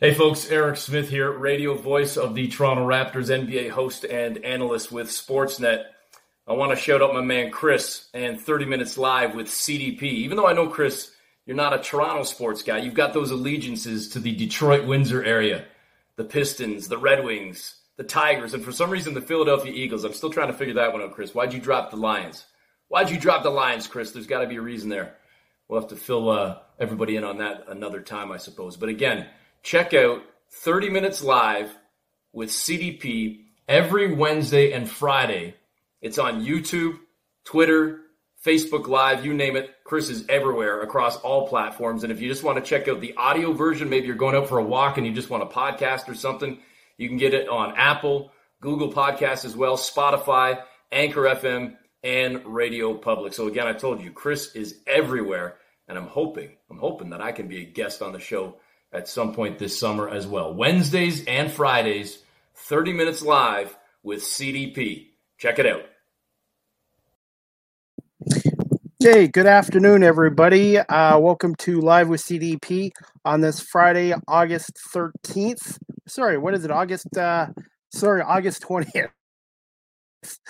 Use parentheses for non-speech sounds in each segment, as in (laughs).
Hey folks, Eric Smith here, radio voice of the Toronto Raptors, NBA host and analyst with Sportsnet. I want to shout out my man Chris and 30 Minutes Live with CDP. Even though I know, Chris, you're not a Toronto sports guy, you've got those allegiances to the Detroit Windsor area, the Pistons, the Red Wings, the Tigers, and for some reason the Philadelphia Eagles. I'm still trying to figure that one out, Chris. Why'd you drop the Lions? Why'd you drop the Lions, Chris? There's got to be a reason there. We'll have to fill uh, everybody in on that another time, I suppose. But again, check out 30 Minutes Live with CDP every Wednesday and Friday. It's on YouTube, Twitter, Facebook Live, you name it. Chris is everywhere across all platforms. And if you just want to check out the audio version, maybe you're going out for a walk and you just want a podcast or something, you can get it on Apple, Google Podcasts as well, Spotify, Anchor FM, and Radio Public. So again, I told you, Chris is everywhere. And I'm hoping, I'm hoping that I can be a guest on the show at some point this summer as well. Wednesdays and Fridays, 30 minutes live with CDP. Check it out. Hey, good afternoon, everybody. Uh, welcome to Live with CDP on this Friday, August 13th. Sorry, what is it? August, uh, sorry, August 20th.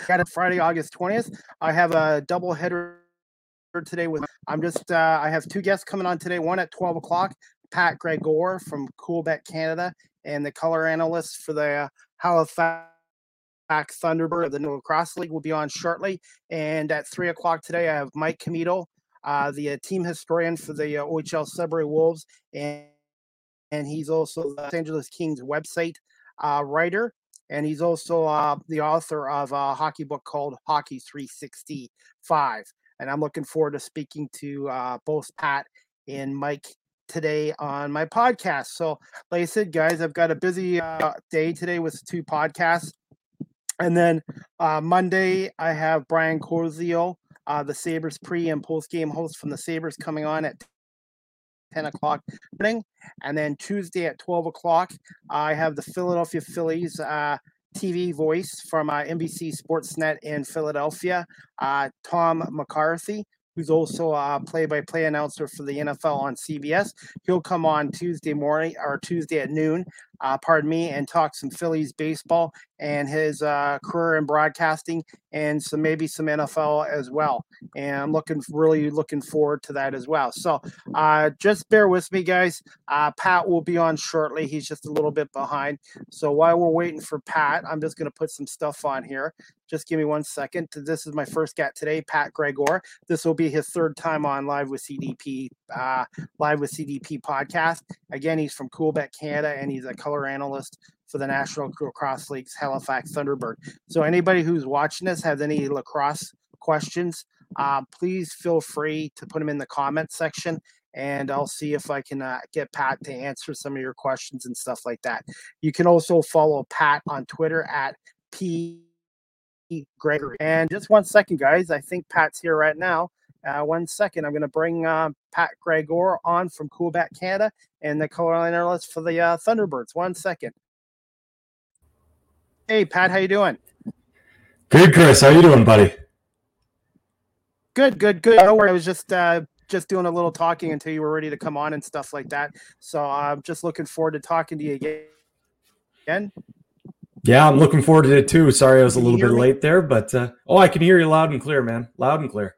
Got it Friday, August 20th. I have a double header today with I'm just uh, I have two guests coming on today, one at 12 o'clock Pat Gregor from Coolbet Canada and the color analyst for the Halifax Thunderbird of the Lacrosse League will be on shortly. And at three o'clock today, I have Mike Commito, uh, the uh, team historian for the uh, OHL Sudbury Wolves, and and he's also the Los Angeles Kings website uh, writer, and he's also uh, the author of a hockey book called Hockey 365. And I'm looking forward to speaking to uh, both Pat and Mike today on my podcast. So, like I said, guys, I've got a busy uh, day today with two podcasts. And then uh, Monday, I have Brian Corzio, uh, the Sabres pre and post game host from the Sabres, coming on at 10 o'clock morning. And then Tuesday at 12 o'clock, I have the Philadelphia Phillies uh, TV voice from uh, NBC Sportsnet in Philadelphia, uh, Tom McCarthy who's also a play-by-play announcer for the NFL on CBS. He'll come on Tuesday morning or Tuesday at noon, uh, pardon me, and talk some Phillies baseball and his uh, career in broadcasting and some maybe some NFL as well. And I'm looking really looking forward to that as well. So uh, just bear with me, guys. Uh, Pat will be on shortly. He's just a little bit behind. So while we're waiting for Pat, I'm just going to put some stuff on here. Just give me one second. This is my first get today, Pat Gregor. This will be his third time on Live with CDP, uh, Live with CDP podcast. Again, he's from Coolbet Canada, and he's a color analyst for the National Lacrosse League's Halifax Thunderbird. So anybody who's watching this has any lacrosse questions, uh, please feel free to put them in the comment section and I'll see if I can uh, get Pat to answer some of your questions and stuff like that. You can also follow Pat on Twitter at P Gregory. And just one second, guys. I think Pat's here right now. Uh, one second. I'm going to bring uh, Pat Gregor on from Coolbet Canada and the color analyst for the uh, Thunderbirds. One second. Hey, Pat, how you doing? Good, Chris. How you doing, buddy? Good, good, good. Don't worry. I was just uh, just doing a little talking until you were ready to come on and stuff like that. So I'm just looking forward to talking to you again. Yeah, I'm looking forward to it too. Sorry I was a little bit me? late there, but uh, oh, I can hear you loud and clear, man. Loud and clear.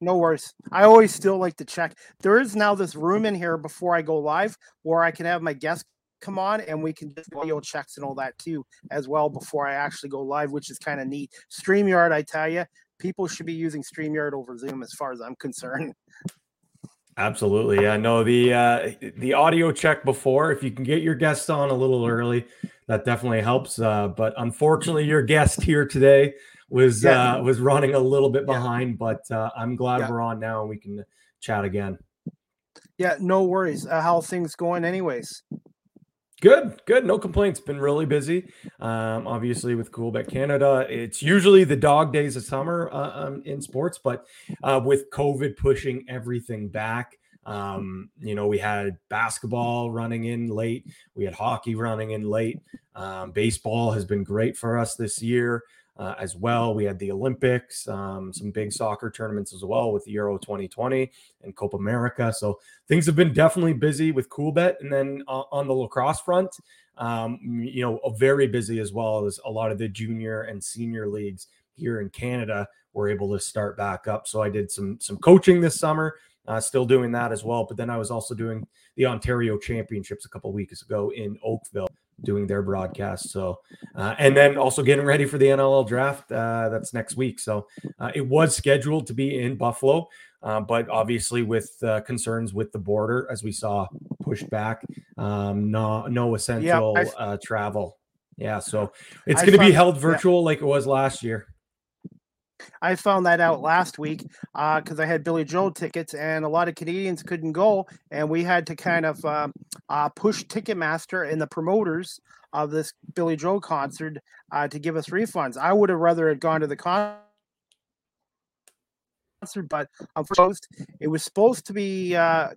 No worries. I always still like to check. There is now this room in here before I go live where I can have my guests come on and we can do audio checks and all that too as well before I actually go live, which is kind of neat. StreamYard, I tell you, people should be using StreamYard over Zoom as far as I'm concerned. Absolutely. Yeah. No, the uh the audio check before, if you can get your guests on a little early, that definitely helps. Uh, but unfortunately, your guest here today was yeah. uh, was running a little bit behind. Yeah. But uh, I'm glad yeah. we're on now and we can chat again. Yeah, no worries. Uh, how things going, anyways? Good, good. No complaints. Been really busy. Um, obviously, with Coolbet Canada, it's usually the dog days of summer uh, um, in sports, but uh, with COVID pushing everything back, um, you know, we had basketball running in late. We had hockey running in late. Um, baseball has been great for us this year. Uh, as well. We had the Olympics, um, some big soccer tournaments as well with Euro 2020 and Copa America. So things have been definitely busy with Coolbet. And then uh, on the lacrosse front, um, you know, very busy as well as a lot of the junior and senior leagues here in Canada were able to start back up. So I did some some coaching this summer, uh, still doing that as well. But then I was also doing the Ontario Championships a couple weeks ago in Oakville, doing their broadcast. So, uh, and then also getting ready for the NLL draft. Uh, that's next week. So uh, it was scheduled to be in Buffalo, uh, but obviously with uh, concerns with the border, as we saw pushed back, um, no no essential yeah, uh, travel. Yeah, so it's going to be held virtual yeah. like it was last year. I found that out last week because uh, I had Billy Joel tickets, and a lot of Canadians couldn't go, and we had to kind of uh, uh, push Ticketmaster and the promoters of this Billy Joel concert uh, to give us refunds. I would have rather had gone to the concert, but it was supposed to be uh,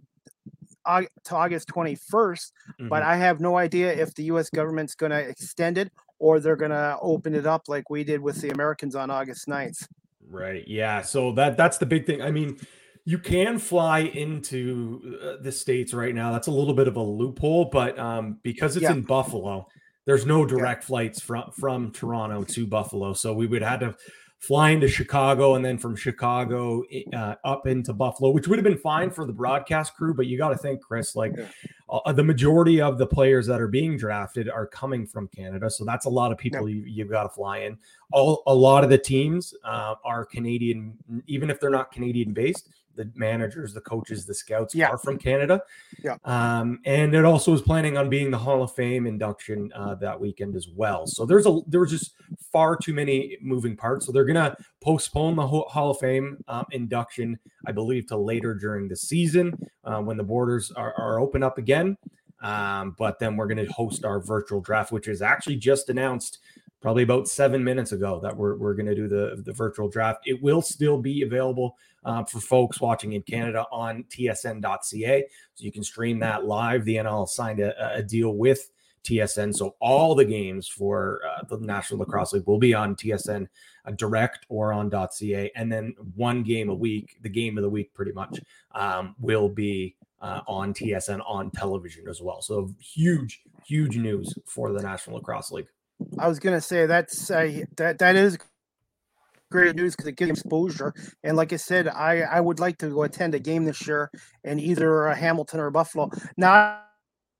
to August 21st, mm-hmm. but I have no idea if the U.S. government's going to extend it or they're going to open it up like we did with the Americans on August 9th. Right. Yeah. So that that's the big thing. I mean, you can fly into uh, the states right now. That's a little bit of a loophole, but um, because it's yeah. in Buffalo, there's no direct yeah. flights from from Toronto to Buffalo. So we would have to fly into Chicago and then from Chicago uh, up into Buffalo, which would have been fine for the broadcast crew. But you got to think, Chris, like yeah. Uh, the majority of the players that are being drafted are coming from Canada. So that's a lot of people yeah. you, have got to fly in. All, a lot of the teams uh, are Canadian, even if they're not Canadian based the managers, the coaches, the scouts yeah. are from Canada. Yeah. Um, and it also is planning on being the Hall of Fame induction uh, that weekend as well. So there's a there was just far too many moving parts. So they're gonna postpone the Hall of Fame um, induction, I believe, to later during the season uh, when the borders are, are open up again. Um, but then we're going to host our virtual draft, which is actually just announced probably about seven minutes ago that we're, we're going to do the, the virtual draft. It will still be available uh, for folks watching in Canada on tsn.ca. So you can stream that live. The NL signed a, a deal with TSN. So all the games for uh, the National Lacrosse League will be on TSN uh, direct or on .ca. And then one game a week, the game of the week pretty much, um, will be uh, on TSN on television as well. So huge, huge news for the National Lacrosse League. I was gonna say that's that that is great news because it gives exposure. And like I said, I I would like to go attend a game this year in either uh, Hamilton or Buffalo. Now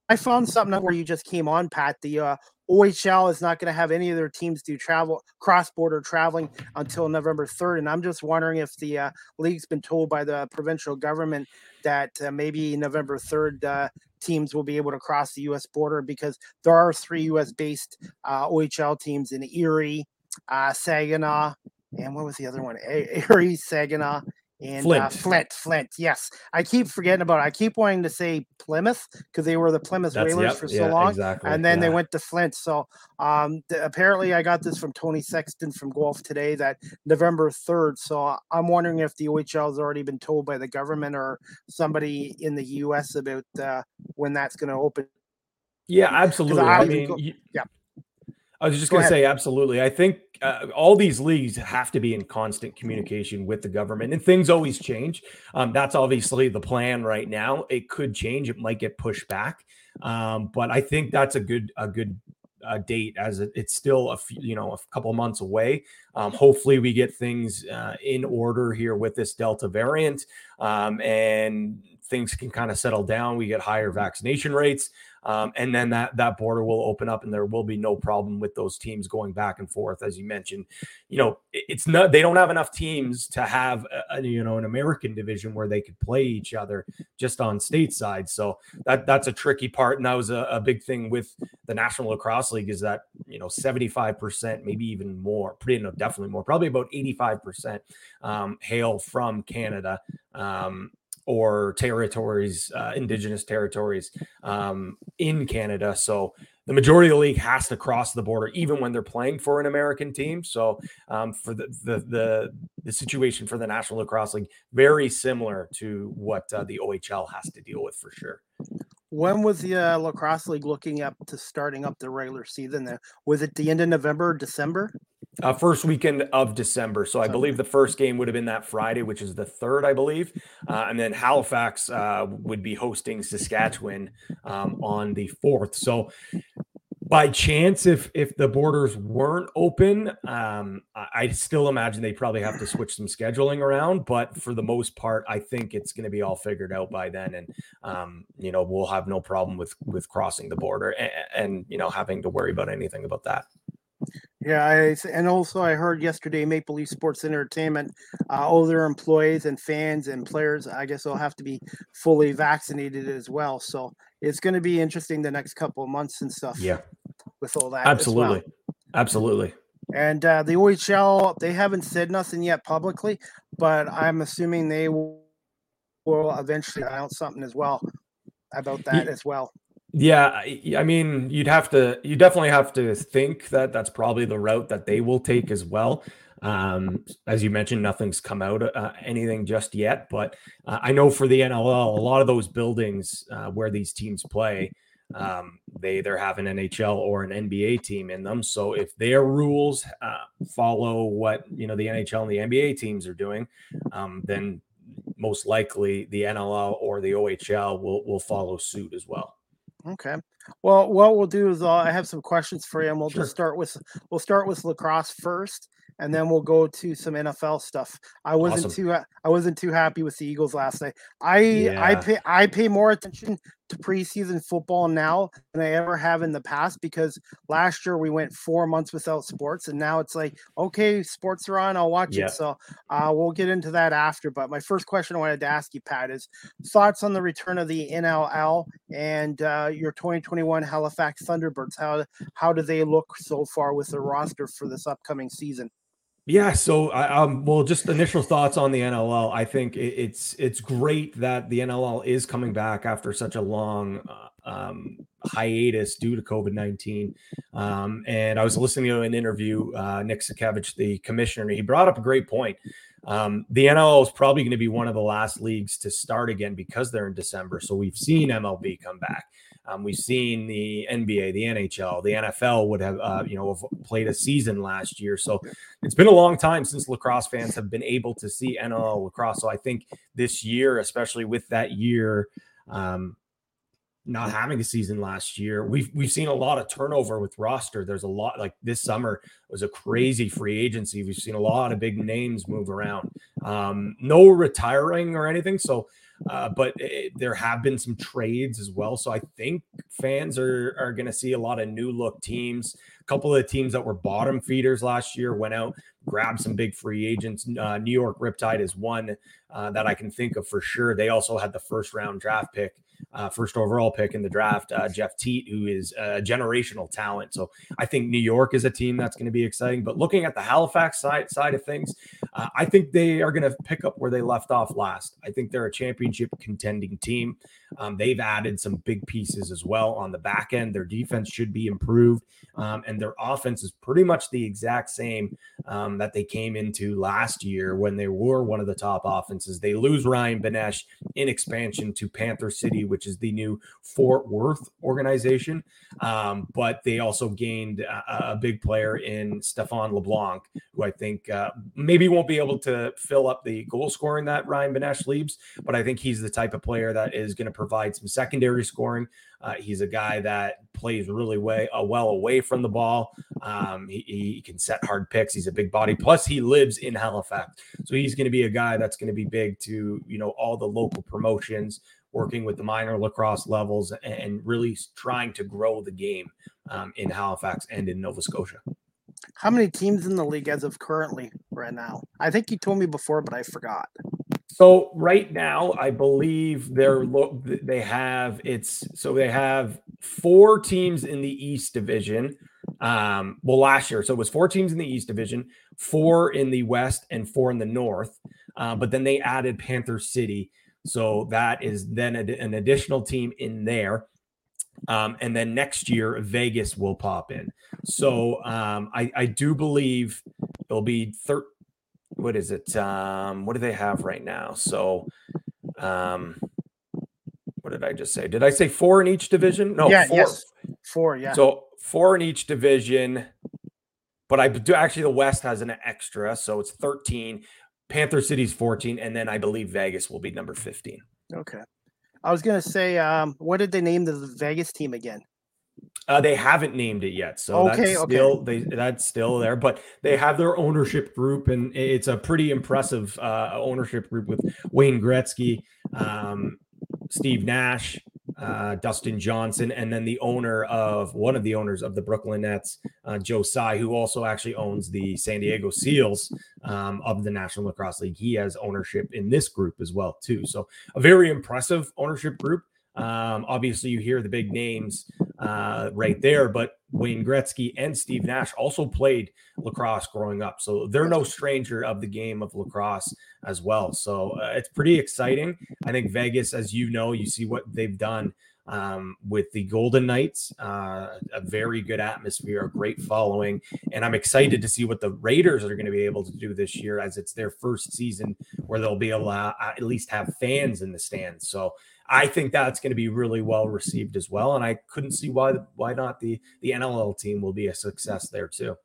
I found something where you just came on, Pat. The uh, OHL is not going to have any of their teams do travel cross border traveling until November 3rd. And I'm just wondering if the uh, league's been told by the provincial government that uh, maybe November 3rd uh, teams will be able to cross the U.S. border because there are three U.S. based uh, OHL teams in Erie, uh, Saginaw, and what was the other one? (laughs) Erie, Saginaw, and Flint. Uh, Flint, Flint. Yes, I keep forgetting about. it. I keep wanting to say Plymouth because they were the Plymouth That's, Whalers yep, for so yeah, long, exactly, and then yeah. they went to Flint. So um, the, apparently, I got this from Tony Sexton from Golf Today that November third. So I'm wondering if the OHL has already been told by the government or somebody in the U.S. about uh, when that's going to open. Yeah, absolutely. I, I mean, go, you, yeah. I was just going to say, absolutely. I think uh, all these leagues have to be in constant communication with the government, and things always change. Um, that's obviously the plan right now. It could change; it might get pushed back, um, but I think that's a good a good uh, date as it, it's still a few, you know a couple months away. Um, hopefully, we get things uh, in order here with this Delta variant, um, and things can kind of settle down. We get higher vaccination rates um, and then that that border will open up, and there will be no problem with those teams going back and forth, as you mentioned. You know, it's not they don't have enough teams to have a, you know an American division where they could play each other just on stateside. So that that's a tricky part, and that was a, a big thing with the National Lacrosse League is that you know seventy five percent, maybe even more, pretty no, definitely more, probably about eighty five percent um, hail from Canada. Um, or territories, uh, indigenous territories um, in Canada. So the majority of the league has to cross the border, even when they're playing for an American team. So um, for the, the, the the situation for the National Lacrosse League, very similar to what uh, the OHL has to deal with for sure. When was the uh, lacrosse league looking up to starting up the regular season? Was it the end of November, December? Uh, first weekend of December. So I believe the first game would have been that Friday, which is the third, I believe. Uh, and then Halifax uh, would be hosting Saskatchewan um, on the fourth. So by chance, if if the borders weren't open, um, I, I still imagine they probably have to switch some scheduling around. But for the most part, I think it's going to be all figured out by then, and um, you know we'll have no problem with with crossing the border and, and you know having to worry about anything about that. Yeah, I, and also I heard yesterday Maple Leaf Sports Entertainment, uh, all their employees and fans and players, I guess they'll have to be fully vaccinated as well. So it's going to be interesting the next couple of months and stuff. Yeah, with all that. Absolutely, well. absolutely. And uh, the OHL, they haven't said nothing yet publicly, but I'm assuming they will, will eventually announce something as well about that yeah. as well. Yeah, I mean, you'd have to, you definitely have to think that that's probably the route that they will take as well. Um, as you mentioned, nothing's come out uh, anything just yet, but uh, I know for the NLL, a lot of those buildings uh, where these teams play, um, they either have an NHL or an NBA team in them. So if their rules uh, follow what you know the NHL and the NBA teams are doing, um, then most likely the NLL or the OHL will will follow suit as well. Okay. Well, what we'll do is uh, I have some questions for you, and we'll sure. just start with we'll start with lacrosse first, and then we'll go to some NFL stuff. I wasn't awesome. too I wasn't too happy with the Eagles last night. I yeah. I pay I pay more attention to preseason football now than I ever have in the past because last year we went four months without sports, and now it's like, okay, sports are on, I'll watch yeah. it. So uh, we'll get into that after. But my first question I wanted to ask you, Pat, is thoughts on the return of the NLL and uh, your 2021 Halifax Thunderbirds. How how do they look so far with the roster for this upcoming season? Yeah, so um, well, just initial thoughts on the NLL. I think it's it's great that the NLL is coming back after such a long uh, um, hiatus due to COVID nineteen. Um, and I was listening to an interview, uh, Nick Sakiewicz, the commissioner, he brought up a great point. Um, the NLL is probably going to be one of the last leagues to start again because they're in December. So we've seen MLB come back. Um, we've seen the NBA, the NHL, the NFL would have, uh, you know, played a season last year. So it's been a long time since lacrosse fans have been able to see NLL lacrosse. So I think this year, especially with that year, um, not having a season last year, we've we've seen a lot of turnover with roster. There's a lot like this summer was a crazy free agency. We've seen a lot of big names move around. Um, no retiring or anything. So uh, but it, there have been some trades as well. So I think fans are, are going to see a lot of new look teams. A couple of the teams that were bottom feeders last year went out, grabbed some big free agents. Uh, New York Riptide is one uh, that I can think of for sure. They also had the first round draft pick uh, first overall pick in the draft, uh, Jeff Teat, who is a generational talent. So I think New York is a team that's going to be exciting. But looking at the Halifax side side of things, uh, I think they are going to pick up where they left off last. I think they're a championship contending team. Um, they've added some big pieces as well on the back end. Their defense should be improved, um, and their offense is pretty much the exact same um, that they came into last year when they were one of the top offenses. They lose Ryan Benesch in expansion to Panther City, which is the new Fort Worth organization, um, but they also gained a, a, big player in Stefan LeBlanc, who I think uh, maybe won't be able to fill up the goal scoring that Ryan Benesch leaves, but I think he's the type of player that is going to provide some secondary scoring. Uh, he's a guy that plays really way, uh, well away from the ball. Um, he, he, can set hard picks. He's a big body. Plus, he lives in Halifax, so he's going to be a guy that's going to be big to you know all the local promotions, working with the minor lacrosse levels, and really trying to grow the game um, in Halifax and in Nova Scotia. How many teams in the league as of currently right now? I think you told me before, but I forgot. So right now, I believe they're look they have it's so they have four teams in the East Division. Um, well, last year, so it was four teams in the East Division, four in the West, and four in the North. Uh, but then they added Panther City, so that is then a, an additional team in there. Um, and then next year, Vegas will pop in. So um, I, I do believe it'll be 13 what is it? Um, what do they have right now? So, um, what did I just say? Did I say four in each division? No, yeah, four. Yes. Four, yeah. So four in each division. but I do actually the West has an extra, so it's 13. Panther City's 14, and then I believe Vegas will be number 15. Okay. I was gonna say, um, what did they name the Vegas team again? Uh, they haven't named it yet, so Okay, that's okay. still they that's still there. But they have their ownership group, and it's a pretty impressive uh, ownership group with Wayne Gretzky, um, Steve Nash, uh, Dustin Johnson, and then the owner of one of the owners of the Brooklyn Nets, uh, Joe Tsai, who also actually owns the San Diego Seals um, of the National Lacrosse League. He has ownership in this group as well, too. So a very impressive ownership group. Um, obviously, you hear the big names uh, right there, but Wayne Gretzky and Steve Nash also played lacrosse growing up, so they're no stranger of the game of lacrosse as well. So uh, it's pretty exciting. I think Vegas, as you know, you see what they've done um, with the Golden Knights, uh, a very good atmosphere, a great following, and I'm excited to see what the Raiders are going to be able to do this year, as it's their first season where they'll be able to uh, at least have fans in the stands. So I think that's going to be really well received as well, and I couldn't see why why not the the NLL team will be a success there too.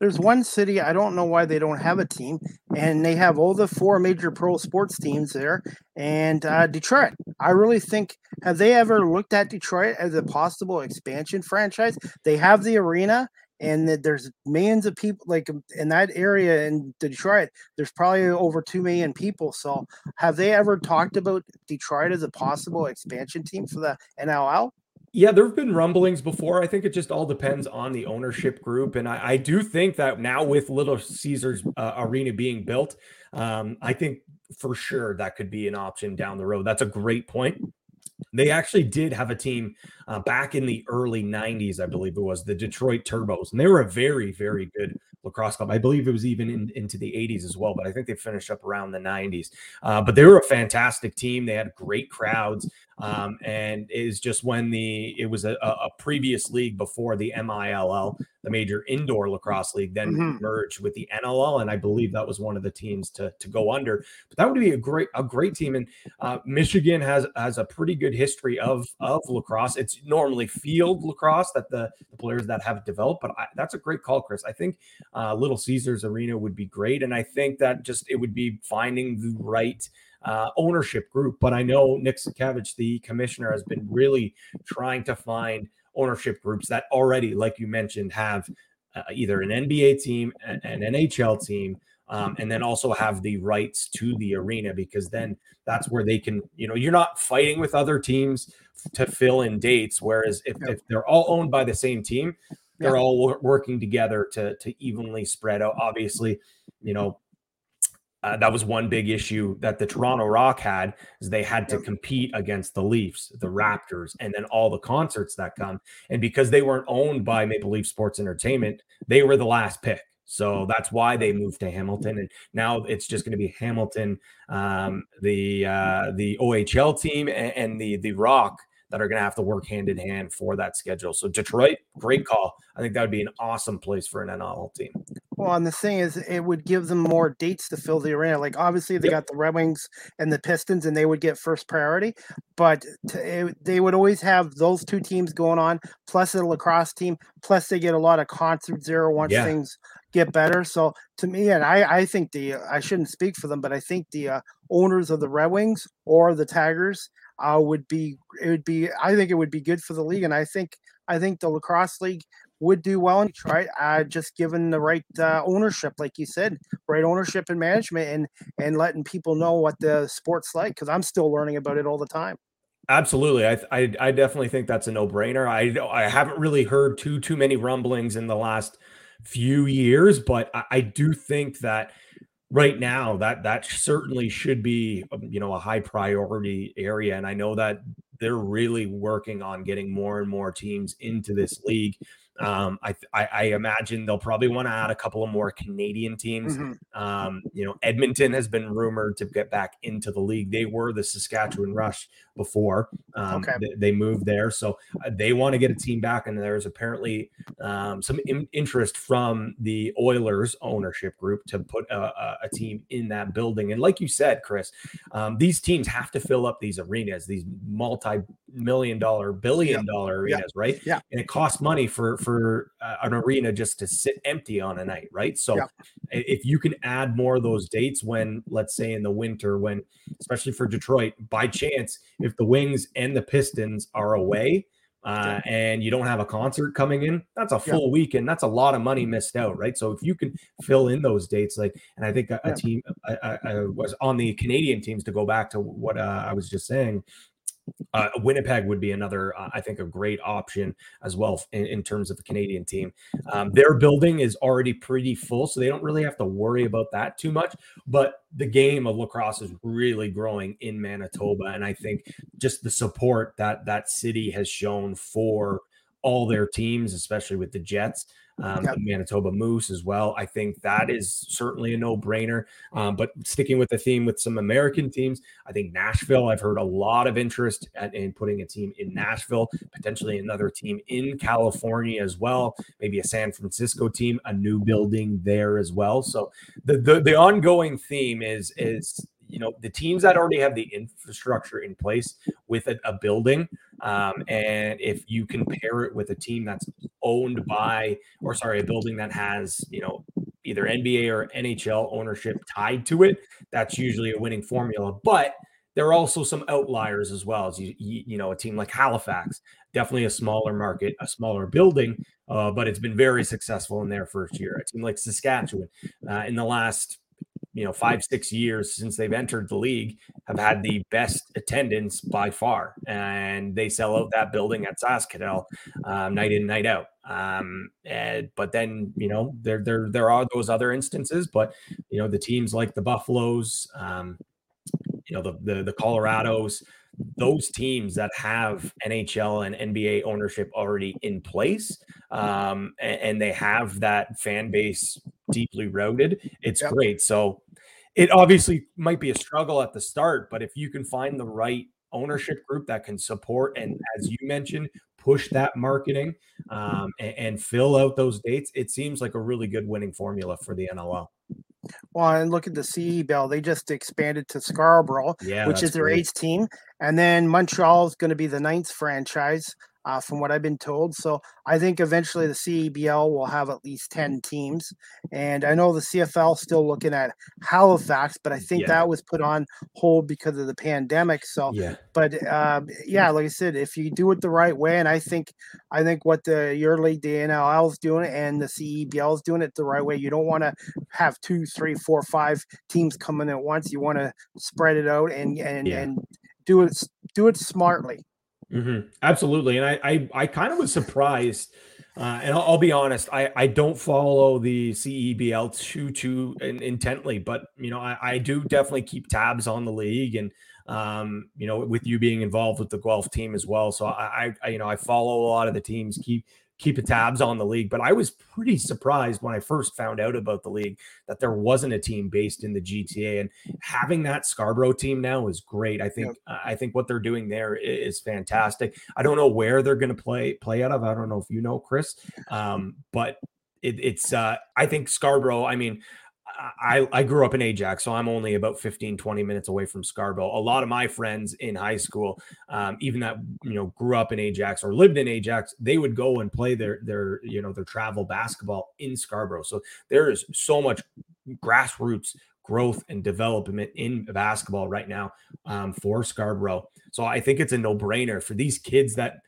There's one city I don't know why they don't have a team, and they have all the four major pro sports teams there. And uh, Detroit, I really think have they ever looked at Detroit as a possible expansion franchise? They have the arena, and that there's millions of people like um, in that area in Detroit. There's probably over two million people. So, have they ever talked about Detroit as a possible expansion team for the NLL? Yeah, there have been rumblings before. I think it just all depends on the ownership group, and I, I do think that now with Little Caesars uh, Arena being built, um, I think for sure that could be an option down the road. That's a great point. They actually did have a team uh, back in the early 90s, I believe it was the Detroit Turbos, and they were a very, very good lacrosse club. I believe it was even in, into the 80s as well, but I think they finished up around the 90s. Uh, but they were a fantastic team. They had great crowds. Um, and is just when the it was a, a previous league before the MILL, the major indoor lacrosse league, then Mhm. merged with the NLL, and I believe that was one of the teams to to go under. But that would be a great a great team, and uh, Michigan has has a pretty good history of of lacrosse. It's normally field lacrosse that the, the players that have developed, but I, that's a great call, Chris. I think uh, Little Caesars Arena would be great, and I think that just it would be finding the right uh, ownership group. But I know Nick Sakiewicz, the commissioner, has been really trying to find ownership groups that already, like you mentioned, have uh, either an NBA team, an, an NHL team, um, and then also have the rights to the arena because then that's where they can, you know, you're not fighting with other teams to fill in dates. Whereas if, Yeah. if they're all owned by the same team, they're Yeah. all wor- working together to to evenly spread out. Obviously, you know, uh, that was one big issue that the Toronto Rock had is they had to compete against the Leafs, the Raptors, and then all the concerts that come. And because they weren't owned by Maple Leaf Sports Entertainment, they were the last pick. So that's why they moved to Hamilton, and now it's just going to be Hamilton, um, the uh, the OHL team, and, and the the Rock that are going to have to work hand in hand for that schedule. So Detroit, great call. I think that would be an awesome place for an NL team. Well, and the thing is, it would give them more dates to fill the arena. Like obviously, they Yep. got the Red Wings and the Pistons, and they would get first priority. But to, it, they would always have those two teams going on, plus a lacrosse team. Plus, they get a lot of concerts there once Yeah. things get better. So to me, and I, I think the I shouldn't speak for them, but I think the uh, owners of the Red Wings or the Tigers uh, would be it would be I think it would be good for the league, and I think I think the lacrosse league would do well in Detroit, uh, just given the right uh, ownership, like you said, right ownership and management, and and letting people know what the sport's like. Because I'm still learning about it all the time. Absolutely, I, I I definitely think that's a no brainer. I I haven't really heard too too many rumblings in the last few years, but I, I do think that right now that that certainly should be um, you know a high priority area, and I know that they're really working on getting more and more teams into this league. Um, I, I I imagine they'll probably want to add a couple of more Canadian teams. Mhm. Um, you know, Edmonton has been rumored to get back into the league. They were the Saskatchewan Rush before um, Okay. they, they moved there, so uh, they want to get a team back. And there's apparently um, some in- interest from the Oilers ownership group to put a, a, a team in that building. And like you said, Chris, um, these teams have to fill up these arenas, these multi million dollar, billion Yeah. dollar Yeah. arenas, right? Yeah. And it costs money for for uh, an arena just to sit empty on a night, right? So Yeah. if you can add more of those dates when, let's say, in the winter, when especially for Detroit, by chance, if the Wings and the Pistons are away. Uh, and you don't have a concert coming in, that's a Yeah. full weekend. That's a lot of money missed out, right? So if you can fill in those dates, like, and I think a, a Yeah. team I, I, I was on the Canadian teams to go back to what uh, I was just saying. Uh, Winnipeg would be another, uh, I think, a great option as well in, in terms of the Canadian team. Um, their building is already pretty full, so they don't really have to worry about that too much. But the game of lacrosse is really growing in Manitoba, and I think just the support that that city has shown for all their teams, especially with the Jets, um, Yep. the Manitoba Moose as well. I think that is certainly a no brainer. Um, but sticking with the theme with some American teams, I think Nashville, I've heard a lot of interest at, in putting a team in Nashville, potentially another team in California as well, maybe a San Francisco team, a new building there as well. So the the, the ongoing theme is is you know the teams that already have the infrastructure in place with a, a building um, and if you can pair it with a team that's owned by or sorry a building that has you know either nba or nhl ownership tied to it that's usually a winning formula. But there are also some outliers as well. As you you, you know a team like halifax definitely a smaller market a smaller building uh, but it's been very successful in their first year. A team like saskatchewan uh, in the last you know five six years since they've entered the league have had the best attendance by far and they sell out that building at SaskTel um, night in night out um, and, but then you know there there there are those other instances but you know the teams like the Buffaloes um, you know the the, the Colorados those teams that have NHL and NBA ownership already in place, um, and, and they have that fan base deeply rooted, it's Yep. great. So it obviously might be a struggle at the start, but if you can find the right ownership group that can support and, as you mentioned, push that marketing um, and, and fill out those dates, it seems like a really good winning formula for the NLL. Well, and look at the CEBL. They just expanded to Scarborough, Yeah, which is their great. eighth team. And then Montreal is going to be the ninth franchise, uh, from what I've been told. So I think eventually the CEBL will have at least 10 teams. And I know the CFL still looking at Halifax, but I think Yeah. that was put on hold because of the pandemic. So Yeah, but um, yeah, like I said, if you do it the right way, and I think I think what the your league, the NLL is doing and the CEBL is doing it the right way. You don't want to have two, three, four, five teams coming at once. You want to spread it out and and Yeah. and do it do it smartly. Hmm Absolutely, and I I, I kind of was surprised, uh, and I'll, I'll be honest, I I don't follow the CEBL too too in, intently, but you know I, I do definitely keep tabs on the league, and um you know with you being involved with the Guelph team as well, so I, I you know I follow a lot of the teams, keep keep tabs on the league, but I was pretty surprised when I first found out about the league that there wasn't a team based in the GTA, and having that Scarborough team now is great. I think I think what they're doing there is fantastic. I don't know where they're going to play play out of. I don't know if you know, Chris, um, but it, it's uh, I think Scarborough. I mean. I, I grew up in Ajax, so I'm only about 15, 20 minutes away from Scarborough. A lot of my friends in high school, um, even that you know grew up in Ajax or lived in Ajax, they would go and play their their you know their travel basketball in Scarborough. So there is so much grassroots growth and development in basketball right now um, for Scarborough. So I think it's a no brainer for these kids that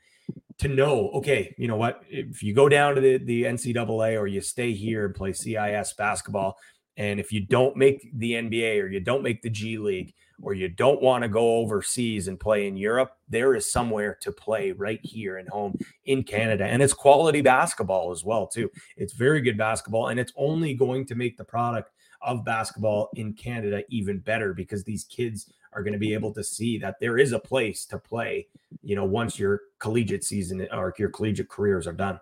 to know, okay, you know what, if you go down to the, the NCAA or you stay here and play CIS basketball, and if you don't make the NBA or you don't make the G League or you don't want to go overseas and play in Europe, there is somewhere to play right here at home in Canada. And it's quality basketball as well, too. It's very good basketball, and it's only going to make the product of basketball in Canada even better because these kids are going to be able to see that there is a place to play, you know, once your collegiate season or your collegiate careers are done.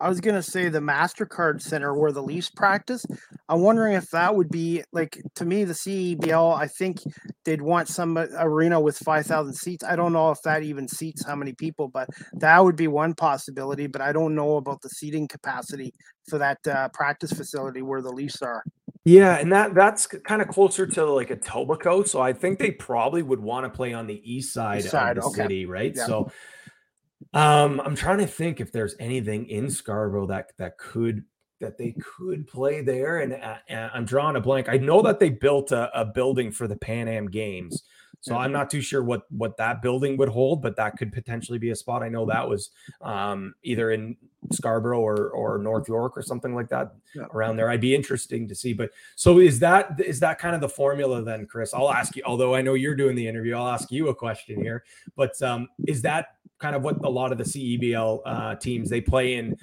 I was gonna say the Mastercard Center where the Leafs practice. I'm wondering if that would be like to me the CEBL. I think they'd want some uh, arena with 5,000 seats. I don't know if that even seats how many people, but that would be one possibility. But I don't know about the seating capacity for that uh, practice facility where the Leafs are. Yeah, and that that's kind of closer to like a Etobicoke, so I think they probably would want to play on the east side, east side of the okay. city, right? Yeah. So, um, I'm trying to think if there's anything in Scarborough that that could that they could play there, and uh, uh I'm drawing a blank. I know that they built a, a building for the Pan Am Games. So I'm not too sure what what that building would hold, but that could potentially be a spot. I know that was um, either in Scarborough or or North York or something like that yeah. around there. I'd be interesting to see. But so is that is that kind of the formula then, Chris? I'll ask you. Although I know you're doing the interview, I'll ask you a question here. But um, is that kind of what a lot of the CEBL uh, teams they play in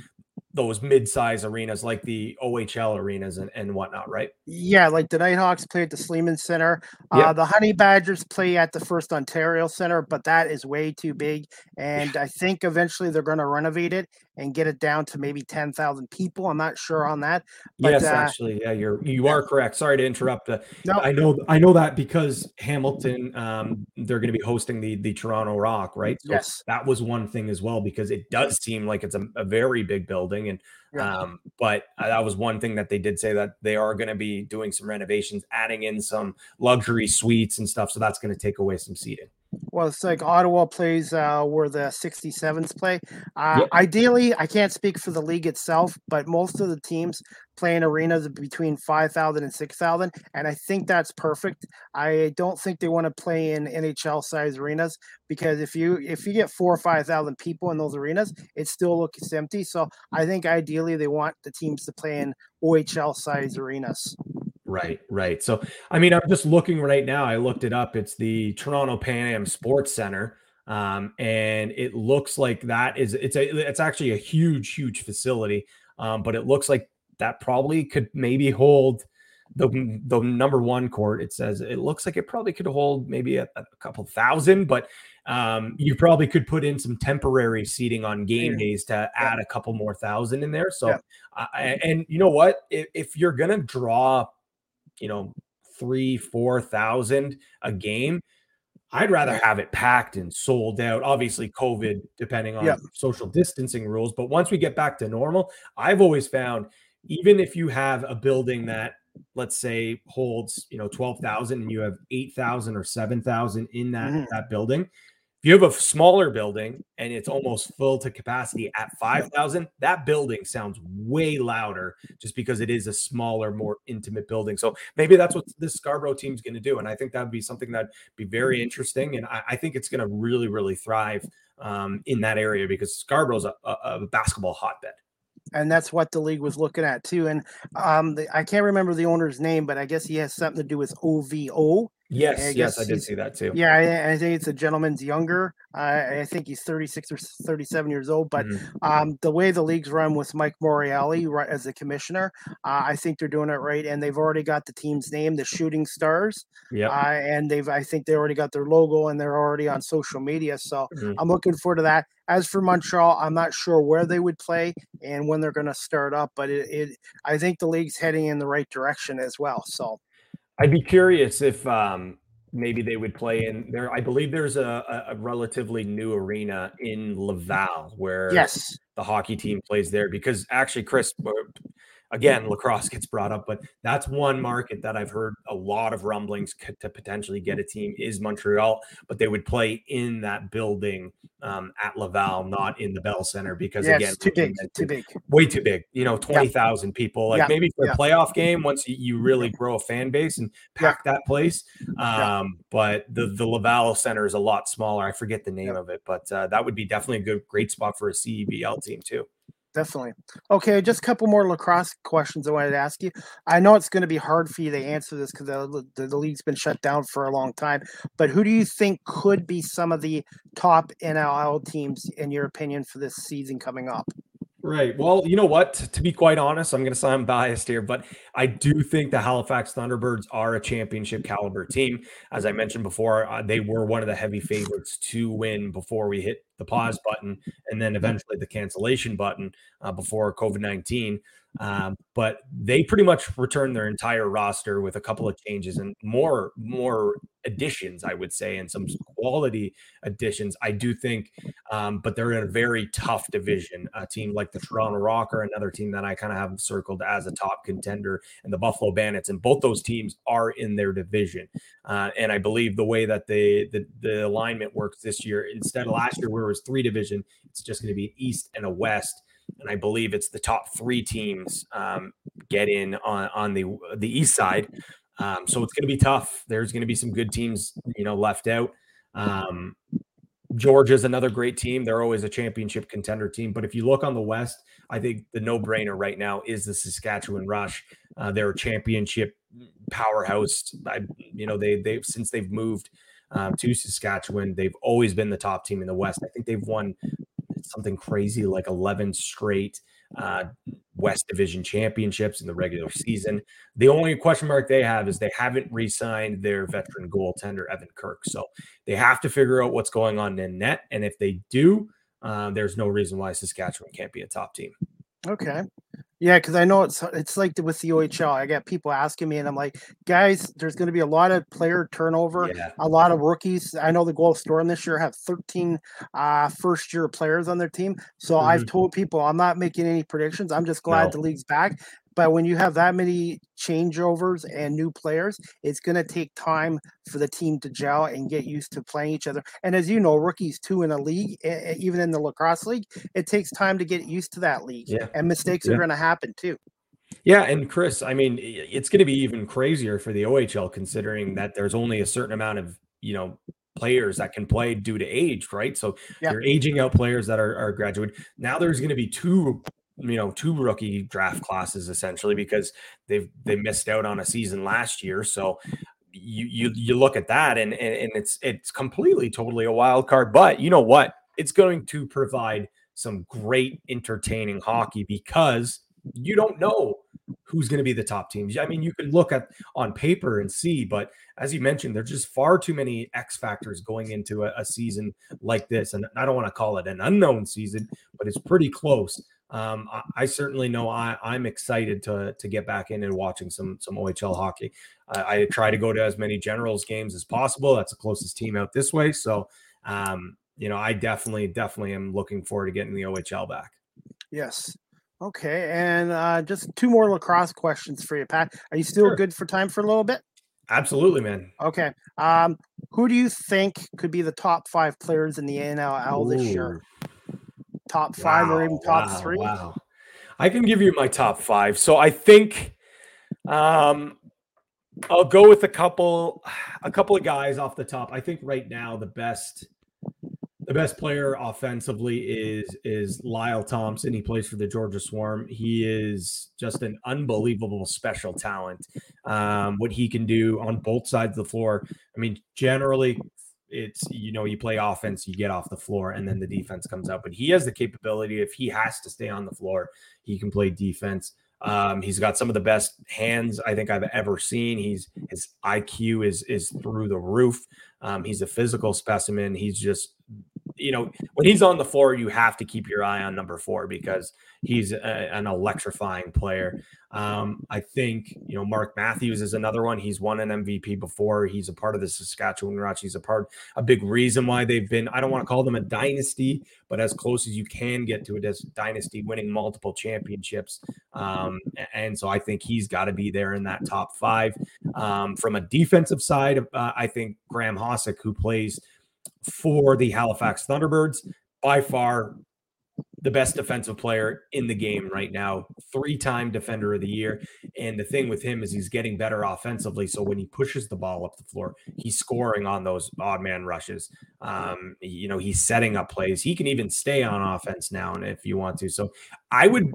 those mid-size arenas like the OHL arenas and, and whatnot, right? Yeah, like the Nighthawks play at the Sleeman Center. Uh, The Honey Badgers play at the First Ontario Center, but that is way too big. And (sighs) I think eventually they're going to renovate it and get it down to maybe 10,000 people. I'm not sure on that. But, yes, uh, actually, yeah, you're you are correct. Sorry to interrupt. Uh, no. I know I know that because Hamilton um, they're going to be hosting the the Toronto Rock, right? So yes. That was one thing as well because it does seem like it's a, a very big building and yeah. um, but uh, that was one thing that they did say that they are going to be doing some renovations, adding in some luxury suites and stuff, so that's going to take away some seating. Well, it's like Ottawa plays uh, where the 67s play. Uh, yep. Ideally, I can't speak for the league itself, but most of the teams play in arenas between 5,000 and 6,000. And I think that's perfect. I don't think they want to play in NHL size arenas because if you if you get four or 5,000 people in those arenas, it still looks empty. So I think ideally they want the teams to play in OHL size arenas. Right, right. So, I mean, I'm just looking right now. I looked it up. It's the Toronto Pan Am Sports Center, um, and it looks like that is it's a it's actually a huge, huge facility. Um, but it looks like that probably could maybe hold the the number one court. It says it looks like it probably could hold maybe a, a couple thousand, but um, you probably could put in some temporary seating on game days to add a couple more thousand in there. So, yeah. uh, and you know what? If, if you're gonna draw you know, three, four thousand a game. I'd rather have it packed and sold out. Obviously, COVID, depending on social distancing rules. But once we get back to normal, I've always found even if you have a building that, let's say, holds you know twelve thousand, and you have eight thousand or seven thousand in that mm-hmm. that building, you have a smaller building and it's almost full to capacity at 5,000, that building sounds way louder just because it is a smaller, more intimate building. So maybe that's what this Scarborough team is going to do. And I think that would be something that'd be very interesting. And I, I think it's going to really, really thrive um, in that area because Scarborough's a, a, a basketball hotbed and that's what the league was looking at too. And um, the, I can't remember the owner's name, but I guess he has something to do with OVO, Yes, I yes, I did see that too. Yeah, I, I, think it's a gentleman's younger. Uh, I think he's 36 or 37 years old. But mm-hmm. um, the way the league's run with Mike Morreale right, as the commissioner, uh, I think they're doing it right. And they've already got the team's name, the Shooting Stars. Yeah. Uh, and they've, I think they already got their logo and they're already on social media. So mm-hmm. I'm looking forward to that. As for Montreal, I'm not sure where they would play and when they're going to start up, but it, it, I think the league's heading in the right direction as well. So I'd be curious if um, maybe they would play in there. I believe there's a, a relatively new arena in Laval where yes. the hockey team plays there because actually, Chris, again, lacrosse gets brought up, but that's one market that I've heard a lot of rumblings to potentially get a team is Montreal, but they would play in that building um, at Laval, not in the Bell Center, because yes, again, too big, too big, way too big. You know, twenty thousand yeah. people. Like yeah. maybe for a playoff game, once you, really grow a fan base and pack that place. Um, but the the Laval Center is a lot smaller. I forget the name of it, but uh, that would be definitely a good, great spot for a CEBL team too definitely. Okay, just a couple more lacrosse questions I wanted to ask you. I know it's going to be hard for you to answer this because the, the, the, league's been shut down for a long time, but who do you think could be some of the top NLL teams, in your opinion, for this season coming up? Right. Well, you know what? To be quite honest, I'm going to sound biased here, but I do think the Halifax Thunderbirds are a championship caliber team. As I mentioned before, uh, they were one of the heavy favorites to win before we hit the pause button and then eventually the cancellation button uh, before COVID 19. Um, but they pretty much returned their entire roster with a couple of changes and more more additions, I would say, and some quality additions. I do think, um, but they're in a very tough division. A team like the Toronto Rocker, another team that I kind of have circled as a top contender, and the Buffalo Bandits, and both those teams are in their division. Uh, and I believe the way that the the alignment works this year, instead of last year where it was three division, it's just going to be an East and a West and I believe it's the top three teams um, get in on on the the east side. Um, so it's going to be tough. There's going to be some good teams, you know, left out. Um, Georgia's another great team. They're always a championship contender team. But if you look on the West, I think the no brainer right now is the Saskatchewan Rush. Uh, they're a championship powerhouse. I, you know, they they since they've moved um, to Saskatchewan, they've always been the top team in the West. I think they've won something crazy like 11 straight uh, West Division championships in the regular season. The only question mark they have is they haven't re signed their veteran goaltender, Evan Kirk. So they have to figure out what's going on in net. And if they do, uh, there's no reason why Saskatchewan can't be a top team. Okay. Yeah, because I know it's it's like with the OHL. I get people asking me, and I'm like, guys, there's going to be a lot of player turnover, yeah. a lot of rookies. I know the Guelph Storm this year have 13 uh, first year players on their team. So mm-hmm. I've told people I'm not making any predictions. I'm just glad no. the league's back but when you have that many changeovers and new players, it's going to take time for the team to gel and get used to playing each other. And as you know, rookies too in a league, even in the lacrosse league, it takes time to get used to that league. Yeah. And mistakes yeah. are going to happen too. Yeah, and Chris, I mean, it's going to be even crazier for the OHL considering that there's only a certain amount of, you know, players that can play due to age, right? So yeah. you're aging out players that are, are graduating. Now there's going to be two you know two rookie draft classes essentially because they've they missed out on a season last year so you you you look at that and and, and it's it's completely totally a wild card but you know what it's going to provide some great entertaining hockey because you don't know who's going to be the top teams. I mean, you can look at on paper and see, but as you mentioned, there's just far too many X factors going into a, a season like this. And I don't want to call it an unknown season, but it's pretty close um, I, I, certainly know I, I'm excited to to get back in and watching some some OHL hockey. I, I, try to go to as many Generals games as possible. That's the closest team out this way. So, um, you know, I definitely definitely am looking forward to getting the OHL back. Yes. Okay, and uh, just two more lacrosse questions for you, Pat. Are you still sure. good for time for a little bit? Absolutely, man. Okay. Um, who do you think could be the top five players in the NLL Ooh. this year? Top five wow, or even top wow, three? Wow. I can give you my top five. So I think um I'll go with a couple a couple of guys off the top. I think right now the best the best player offensively is is Lyle Thompson. He plays for the Georgia Swarm. He is just an unbelievable special talent. Um, what he can do on both sides of the floor. I mean, generally it's you know you play offense you get off the floor and then the defense comes out but he has the capability if he has to stay on the floor he can play defense um, he's got some of the best hands I think I've ever seen. He's his IQ is is through the roof. Um, he's a physical specimen. He's just you know, when he's on the floor, you have to keep your eye on number four because he's a, an electrifying player. Um, I think, you know, Mark Matthews is another one. He's won an MVP before. He's a part of the Saskatchewan Rush. He's a part, a big reason why they've been, I don't want to call them a dynasty, but as close as you can get to a dynasty, winning multiple championships. Um, and so I think he's got to be there in that top five. Um, from a defensive side, uh, I think Graham Hossack, who plays – for the Halifax Thunderbirds. By far the best defensive player in the game right now, three time defender of the year. And the thing with him is he's getting better offensively. So when he pushes the ball up the floor, he's scoring on those odd man rushes. Um, you know, he's setting up plays. He can even stay on offense now and if you want to. So I would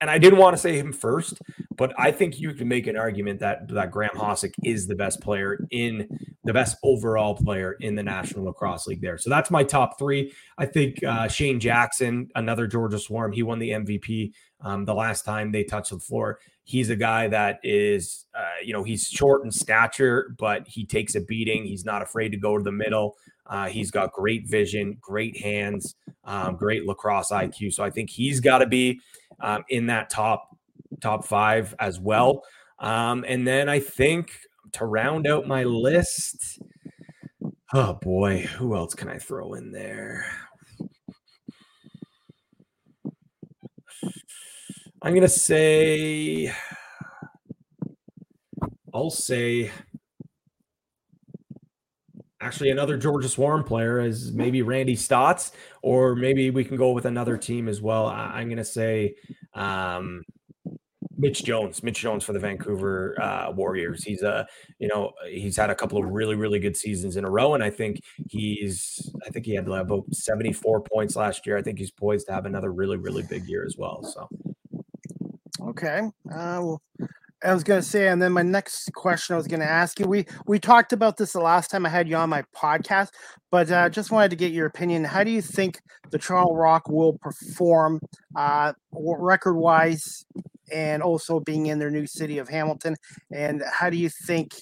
and I didn't want to say him first, but I think you can make an argument that that Graham Hossack is the best player in the best overall player in the National Lacrosse League there. So that's my top three. I think uh, Shayne Jackson, another Georgia Swarm, he won the MVP um, the last time they touched the floor. He's a guy that is, uh, you know, he's short in stature, but he takes a beating. He's not afraid to go to the middle. Uh, he's got great vision, great hands, um, great lacrosse IQ. So I think he's got to be um, in that top top five as well. Um, and then I think to round out my list, oh boy, who else can I throw in there? I'm gonna say, I'll say, actually another Georgia Swarm player is maybe Randy Staats, or maybe we can go with another team as well. I'm gonna say, um, Mitch Jones, Mitch Jones for the Vancouver uh, Warriors. He's a, you know, he's had a couple of really, really good seasons in a row, and I think he's, I think he had about seventy four points last year. I think he's poised to have another really, really big year as well. So, okay, uh, well, I was going to say, and then my next question I was going to ask you. We we talked about this the last time I had you on my podcast, but uh, just wanted to get your opinion. How do you think the Toronto Rock will perform, uh, record wise, and also being in their new city of Hamilton. And how do you think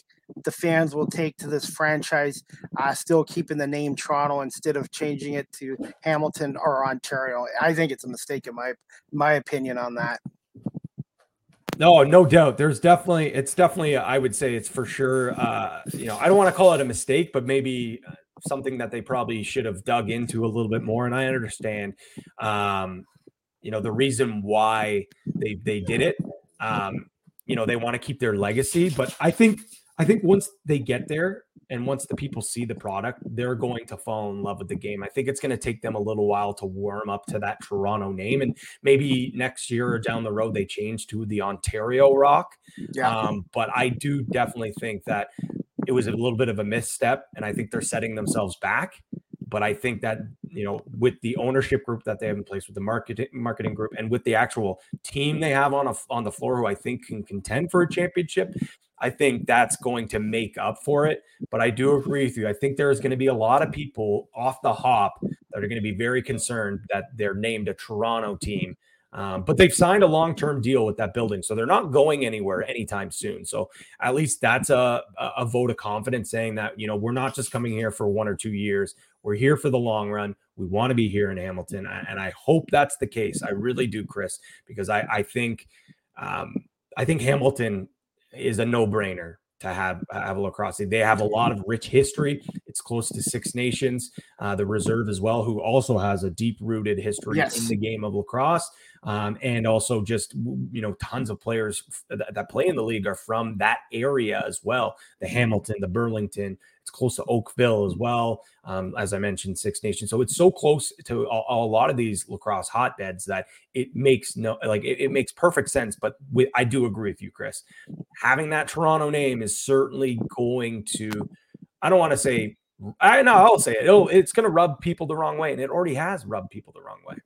the fans will take to this franchise, uh, still keeping the name Toronto instead of changing it to Hamilton or Ontario? I think it's a mistake in my my opinion on that. No, no doubt. There's definitely, it's definitely, I would say it's for sure. Uh, you know, I don't want to call it a mistake, but maybe uh, something that they probably should have dug into a little bit more. And I understand, um, you know the reason why they they did it um you know they want to keep their legacy but i think i think once they get there and once the people see the product they're going to fall in love with the game. I think it's going to take them a little while to warm up to that toronto name and maybe next year or down the road they change to the ontario rock. Yeah. um, but i do definitely think that it was a little bit of a misstep and i think they're setting themselves back. But I think that you know with the ownership group that they have in place, with the marketing marketing group, and with the actual team they have on a, on the floor, who I think can contend for a championship, I think that's going to make up for it. But I do agree with you. I think there's going to be a lot of people off the hop that are going to be very concerned that they're named a Toronto team um, but they've signed a long term deal with that building. So they're not going anywhere anytime soon. So at least that's a, a vote of confidence saying that, you know, we're not just coming here for one or two years. We're here for the long run. We want to be here in Hamilton. And I hope that's the case. I really do, Chris, because I, I think, um, I think Hamilton is a no brainer to have have a lacrosse. They have a lot of rich history. It's close to Six Nations, uh, the reserve as well, who also has a deep rooted history yes. in the game of lacrosse um, and also just you know tons of players that, play in the league are from that area as well. The Hamilton, the Burlington. It's close to Oakville as well. Um, as I mentioned, Six Nations. So it's so close to a, a, lot of these lacrosse hotbeds that it makes no like it, it makes perfect sense. But I do agree with you, Chris. Having that Toronto name is certainly going to. I don't want to say I know I'll say it. It'll, it's going to rub people the wrong way, and it already has rubbed people the wrong way.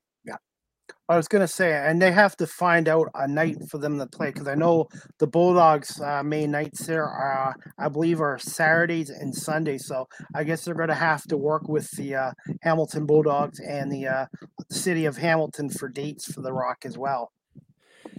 I was gonna say, and they have to find out a night for them to play because I know the Bulldogs' uh, main nights there are, I believe, are Saturdays and Sundays. So I guess they're gonna have to work with the uh, Hamilton Bulldogs and the uh, city of Hamilton for dates for the Rock as well.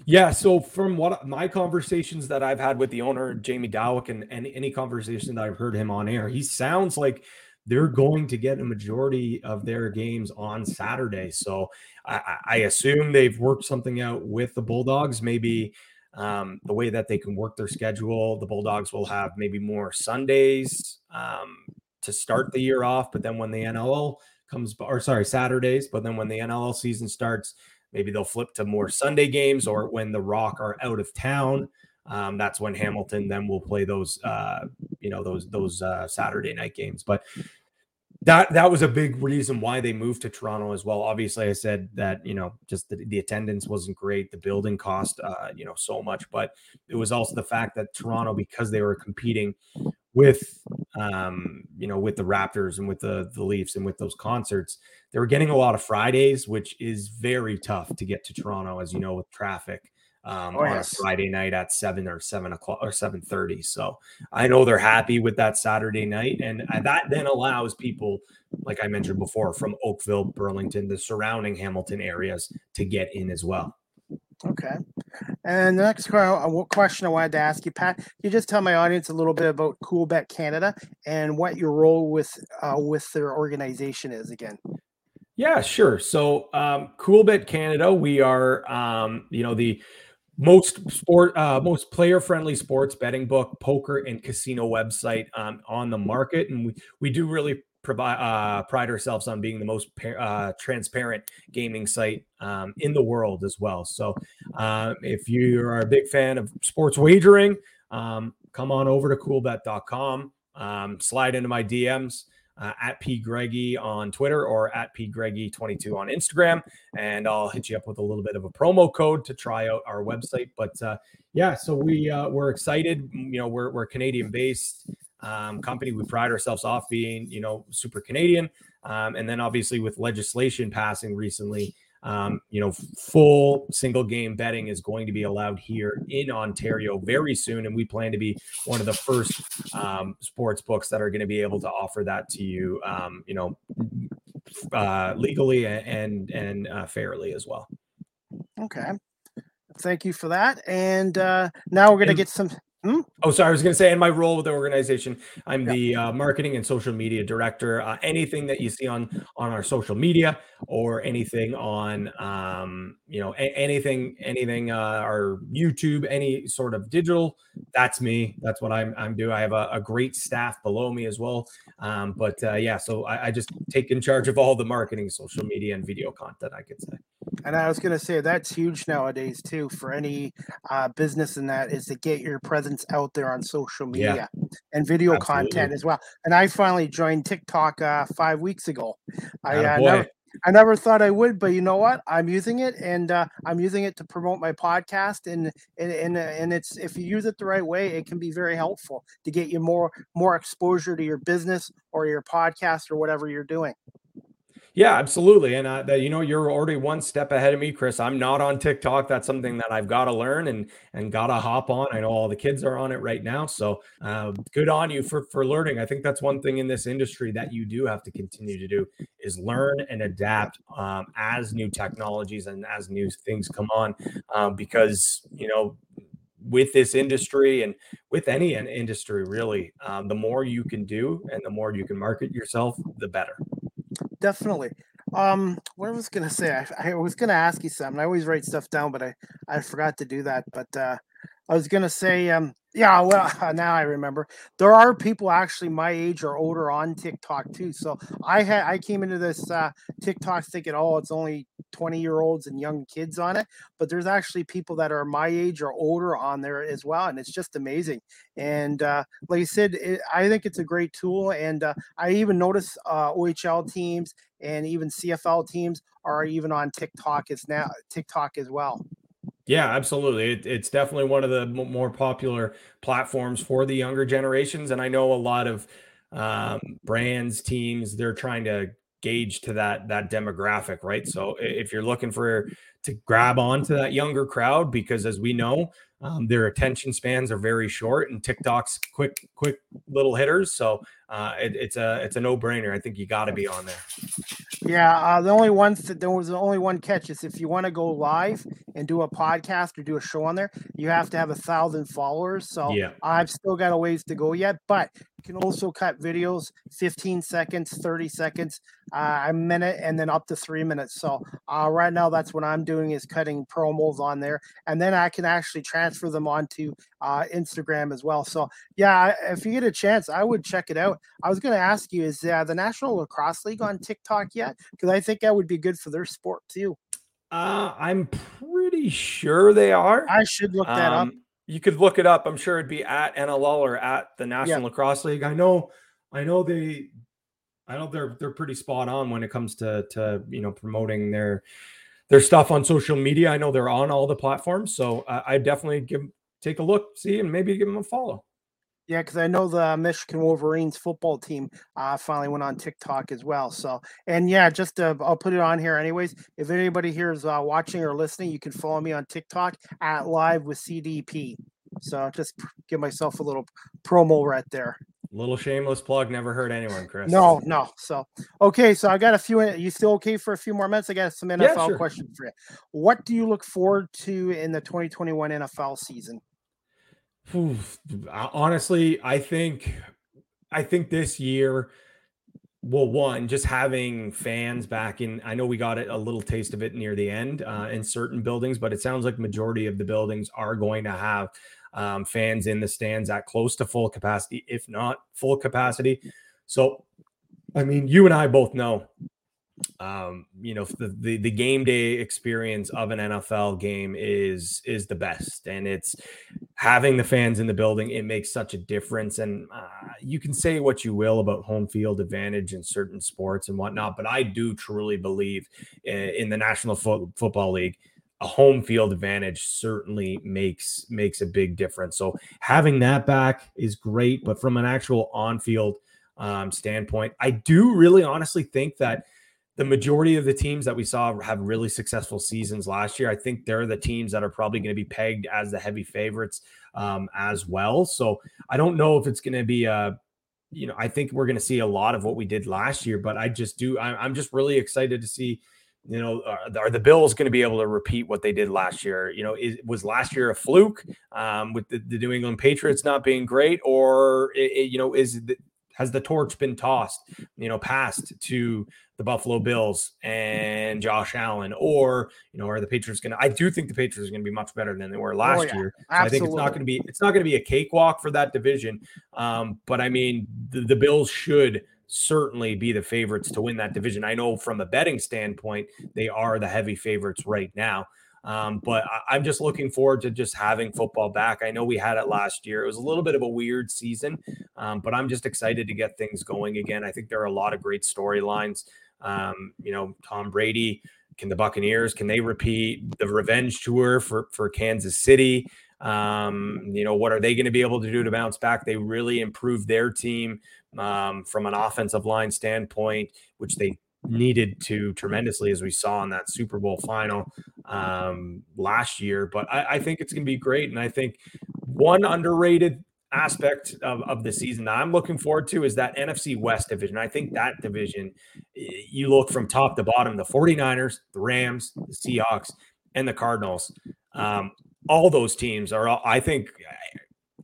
Yeah. So from what my conversations that I've had with the owner, Jamie Dawick and, and any conversation that I've heard him on air, he sounds like they're going to get a majority of their games on Saturday. So I, assume they've worked something out with the Bulldogs. Maybe um, the way that they can work their schedule, the Bulldogs will have maybe more Sundays um, to start the year off. But then when the NLL comes, or sorry, Saturdays, but then when the NLL season starts, maybe they'll flip to more Sunday games or when the Rock are out of town. Um, that's when Hamilton then will play those, uh, you know, those those uh, Saturday night games. But that that was a big reason why they moved to Toronto as well. Obviously, I said that you know just the, the attendance wasn't great, the building cost uh, you know so much, but it was also the fact that Toronto because they were competing with um, you know with the Raptors and with the the Leafs and with those concerts, they were getting a lot of Fridays, which is very tough to get to Toronto, as you know, with traffic um, oh, on a Friday night at seven or seven o'clock or seven thirty. So I know they're happy with that Saturday night, and that then allows people, like I mentioned before, from Oakville, Burlington, the surrounding Hamilton areas to get in as well. Okay. And the next question I wanted to ask you, Pat, you just tell my audience a little bit about Coolbet Canada and what your role with uh, with their organization is again. Yeah, sure. So, um, Coolbet Canada, we are, um, you know, the most sport, uh, most player-friendly sports betting book, poker, and casino website um, on the market, and we we do really provide uh, pride ourselves on being the most uh, transparent gaming site um, in the world as well. So, uh, if you are a big fan of sports wagering, um, come on over to coolbet.com, um, slide into my DMs. Uh, at P Greggy on Twitter or at P Greggy22 on Instagram, and I'll hit you up with a little bit of a promo code to try out our website. But uh, yeah, so we uh, we're excited. You know, we're we're Canadian based um, company. We pride ourselves off being, you know, super Canadian. Um, and then obviously with legislation passing recently, um, you know, full single game betting is going to be allowed here in Ontario very soon, and we plan to be one of the first um, sports books that are going to be able to offer that to you, um, you know, uh, legally and and uh, fairly as well. Okay, thank you for that. And uh, now we're going to get some. Hmm? Oh, sorry. I was going to say, in my role with the organization, I'm yeah. the uh, marketing and social media director. Uh, anything that you see on on our social media or anything on, um, you know, a- anything, anything, uh, our YouTube, any sort of digital, that's me. That's what I'm I'm doing. I have a, a great staff below me as well. Um, but uh, yeah, so I, I just take in charge of all the marketing, social media, and video content. I could say. And I was going to say that's huge nowadays too for any uh, business in that is to get your presence out there on social media yeah. and video Absolutely. content as well. And I finally joined TikTok uh, five weeks ago. I uh, never, I never thought I would, but you know what? I'm using it, and uh, I'm using it to promote my podcast. And and and and it's if you use it the right way, it can be very helpful to get you more more exposure to your business or your podcast or whatever you're doing. Yeah, absolutely. And uh, that you know, you're already one step ahead of me, Chris. I'm not on TikTok. That's something that I've got to learn and and got to hop on. I know all the kids are on it right now, so uh, good on you for for learning. I think that's one thing in this industry that you do have to continue to do is learn and adapt um, as new technologies and as new things come on, um, because you know with this industry and with any industry really um, the more you can do and the more you can market yourself the better definitely. Um, what I was gonna say, I, I was gonna ask you something. I always write stuff down, but I I forgot to do that. But uh, I was gonna say, um, yeah, well, (laughs) now I remember. There are people actually my age or older on TikTok too. So I had I came into this uh, TikTok thinking, oh, it's only 20 year olds and young kids on it, but there's actually people that are my age or older on there as well, and it's just amazing. And uh, like I said, it, I think it's a great tool, and uh, I even notice uh, OHL teams and even CFL teams are even on TikTok as now TikTok as well. Yeah, absolutely. It, it's definitely one of the m- more popular platforms for the younger generations, and I know a lot of um, brands, teams, they're trying to gauge to that that demographic, right? So if you're looking for to grab on to that younger crowd, because as we know, um, their attention spans are very short, and TikTok's quick, quick little hitters. So uh, it, it's a it's a no brainer. I think you got to be on there. Yeah, uh, the only one th- there was the only one catch is if you want to go live and do a podcast or do a show on there, you have to have a thousand followers. So yeah. I've still got a ways to go yet, but you can also cut videos 15 seconds, 30 seconds, uh, a minute, and then up to three minutes. So uh, right now, that's what I'm doing is cutting promos on there, and then I can actually transfer them onto uh, Instagram as well. So yeah, if you get a chance, I would check it out. I was going to ask you, is uh, the National Lacrosse League on TikTok yet? Because I think that would be good for their sport too. Uh, I'm pretty sure they are. I should look that um, up. You could look it up. I'm sure it'd be at NLL or at the National yeah. Lacrosse League. I know, I know they, I know they're they're pretty spot on when it comes to to you know promoting their their stuff on social media. I know they're on all the platforms, so I definitely give take a look, see, and maybe give them a follow. Yeah, because I know the Michigan Wolverines football team uh, finally went on TikTok as well. So, and yeah, just to, I'll put it on here anyways. If anybody here is uh, watching or listening, you can follow me on TikTok at Live with CDP. So just give myself a little promo right there. Little shameless plug never hurt anyone, Chris. No, no. So okay, so I got a few. You still okay for a few more minutes? I got some NFL yeah, sure. questions for you. What do you look forward to in the 2021 NFL season? Honestly, I think I think this year well one just having fans back in i know we got a little taste of it near the end uh, in certain buildings but it sounds like majority of the buildings are going to have um, fans in the stands at close to full capacity if not full capacity. So i mean you and i both know um, you know the, the, the game day experience of an NFL game is is the best, and it's having the fans in the building. It makes such a difference, and uh, you can say what you will about home field advantage in certain sports and whatnot, but I do truly believe in, in the National Fo- Football League a home field advantage certainly makes makes a big difference. So having that back is great, but from an actual on field um, standpoint, I do really honestly think that the majority of the teams that we saw have really successful seasons last year. I think they're the teams that are probably going to be pegged as the heavy favorites um, as well. So I don't know if it's going to be a, you know, I think we're going to see a lot of what we did last year, but I just do. I'm just really excited to see. You know, are, are the Bills going to be able to repeat what they did last year? You know, is, was last year a fluke um, with the, the, New England Patriots not being great, or it, you know, is the, has the torch been tossed, you know, passed to the Buffalo Bills and Josh Allen, or you know, are the Patriots going to? I do think the Patriots are going to be much better than they were oh, last oh, yeah. year. So I think it's not going to be it's not going to be a cakewalk for that division. Um, but I mean, the, the Bills should certainly be the favorites to win that division. I know from a betting standpoint, they are the heavy favorites right now. Um, but I, am just looking forward to just having football back. I know we had it last year. It was a little bit of a weird season, um, but I'm just excited to get things going again. I think there are a lot of great storylines. Um, you know, Tom Brady, can the Buccaneers, can they repeat the revenge tour for, for Kansas City? Um, you know, what are they going to be able to do to bounce back? They really improved their team um, from an offensive line standpoint, which they needed to tremendously, as we saw in that Super Bowl final um, last year. But I, I think it's going to be great. And I think one underrated aspect of, of the season that I'm looking forward to is that NFC West division. I think that division, you look from top to bottom, the 49ers, the Rams, the Seahawks, and the Cardinals. Um, all those teams are, I think,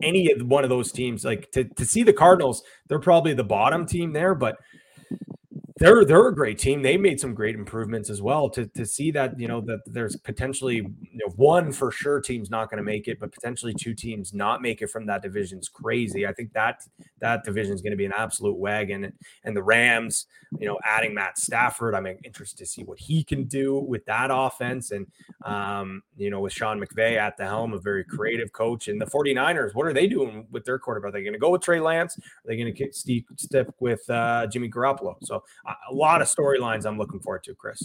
any one of those teams, like to, to see the Cardinals, they're probably the bottom team there, but they're they're a great team. They made some great improvements as well. To to see that you know that there's potentially you know, one for sure team's not going to make it, but potentially two teams not make it from that division is crazy. I think that that division is going to be an absolute wagon. And the Rams, you know, adding Matt Stafford, I'm interested to see what he can do with that offense. And um, you know, with Sean McVay at the helm, a very creative coach. And the 49ers, what are they doing with their quarterback? Are they going to go with Trey Lance? Are they going to stick with uh, Jimmy Garoppolo? So a lot of storylines I'm looking forward to, Chris.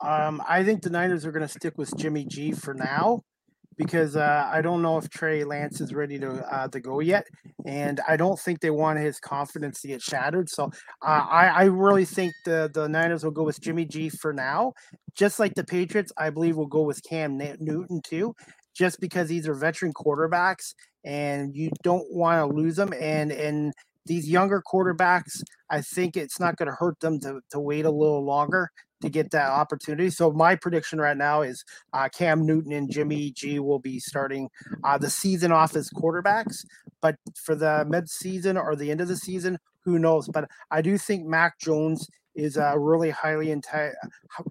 Um, I think the Niners are going to stick with Jimmy G for now because uh, I don't know if Trey Lance is ready to uh, to go yet, and I don't think they want his confidence to get shattered. So uh, I, I really think the the Niners will go with Jimmy G for now, just like the Patriots. I believe will go with Cam Newton too, just because these are veteran quarterbacks, and you don't want to lose them. And and these younger quarterbacks, I think it's not going to hurt them to, to wait a little longer to get that opportunity. So my prediction right now is uh, Cam Newton and Jimmy G will be starting uh, the season off as quarterbacks, but for the mid season or the end of the season, who knows? But I do think Mac Jones is a really highly inte-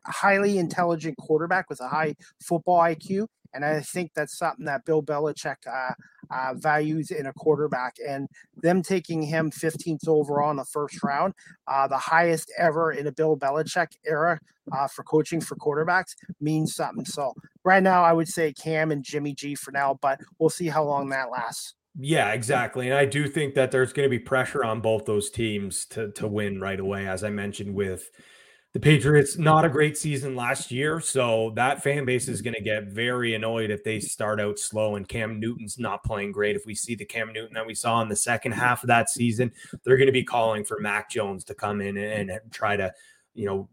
highly intelligent quarterback with a high football IQ, and I think that's something that Bill Belichick uh, uh, values in a quarterback. And them taking him 15th overall in the first round, uh, the highest ever in a Bill Belichick era uh, for coaching for quarterbacks, means something. So right now, I would say Cam and Jimmy G for now, but we'll see how long that lasts. Yeah, exactly. And I do think that there's going to be pressure on both those teams to to win right away, as I mentioned with the Patriots, not a great season last year. So that fan base is going to get very annoyed if they start out slow and Cam Newton's not playing great. If we see the Cam Newton that we saw in the second half of that season, they're going to be calling for Mac Jones to come in and try to, you know,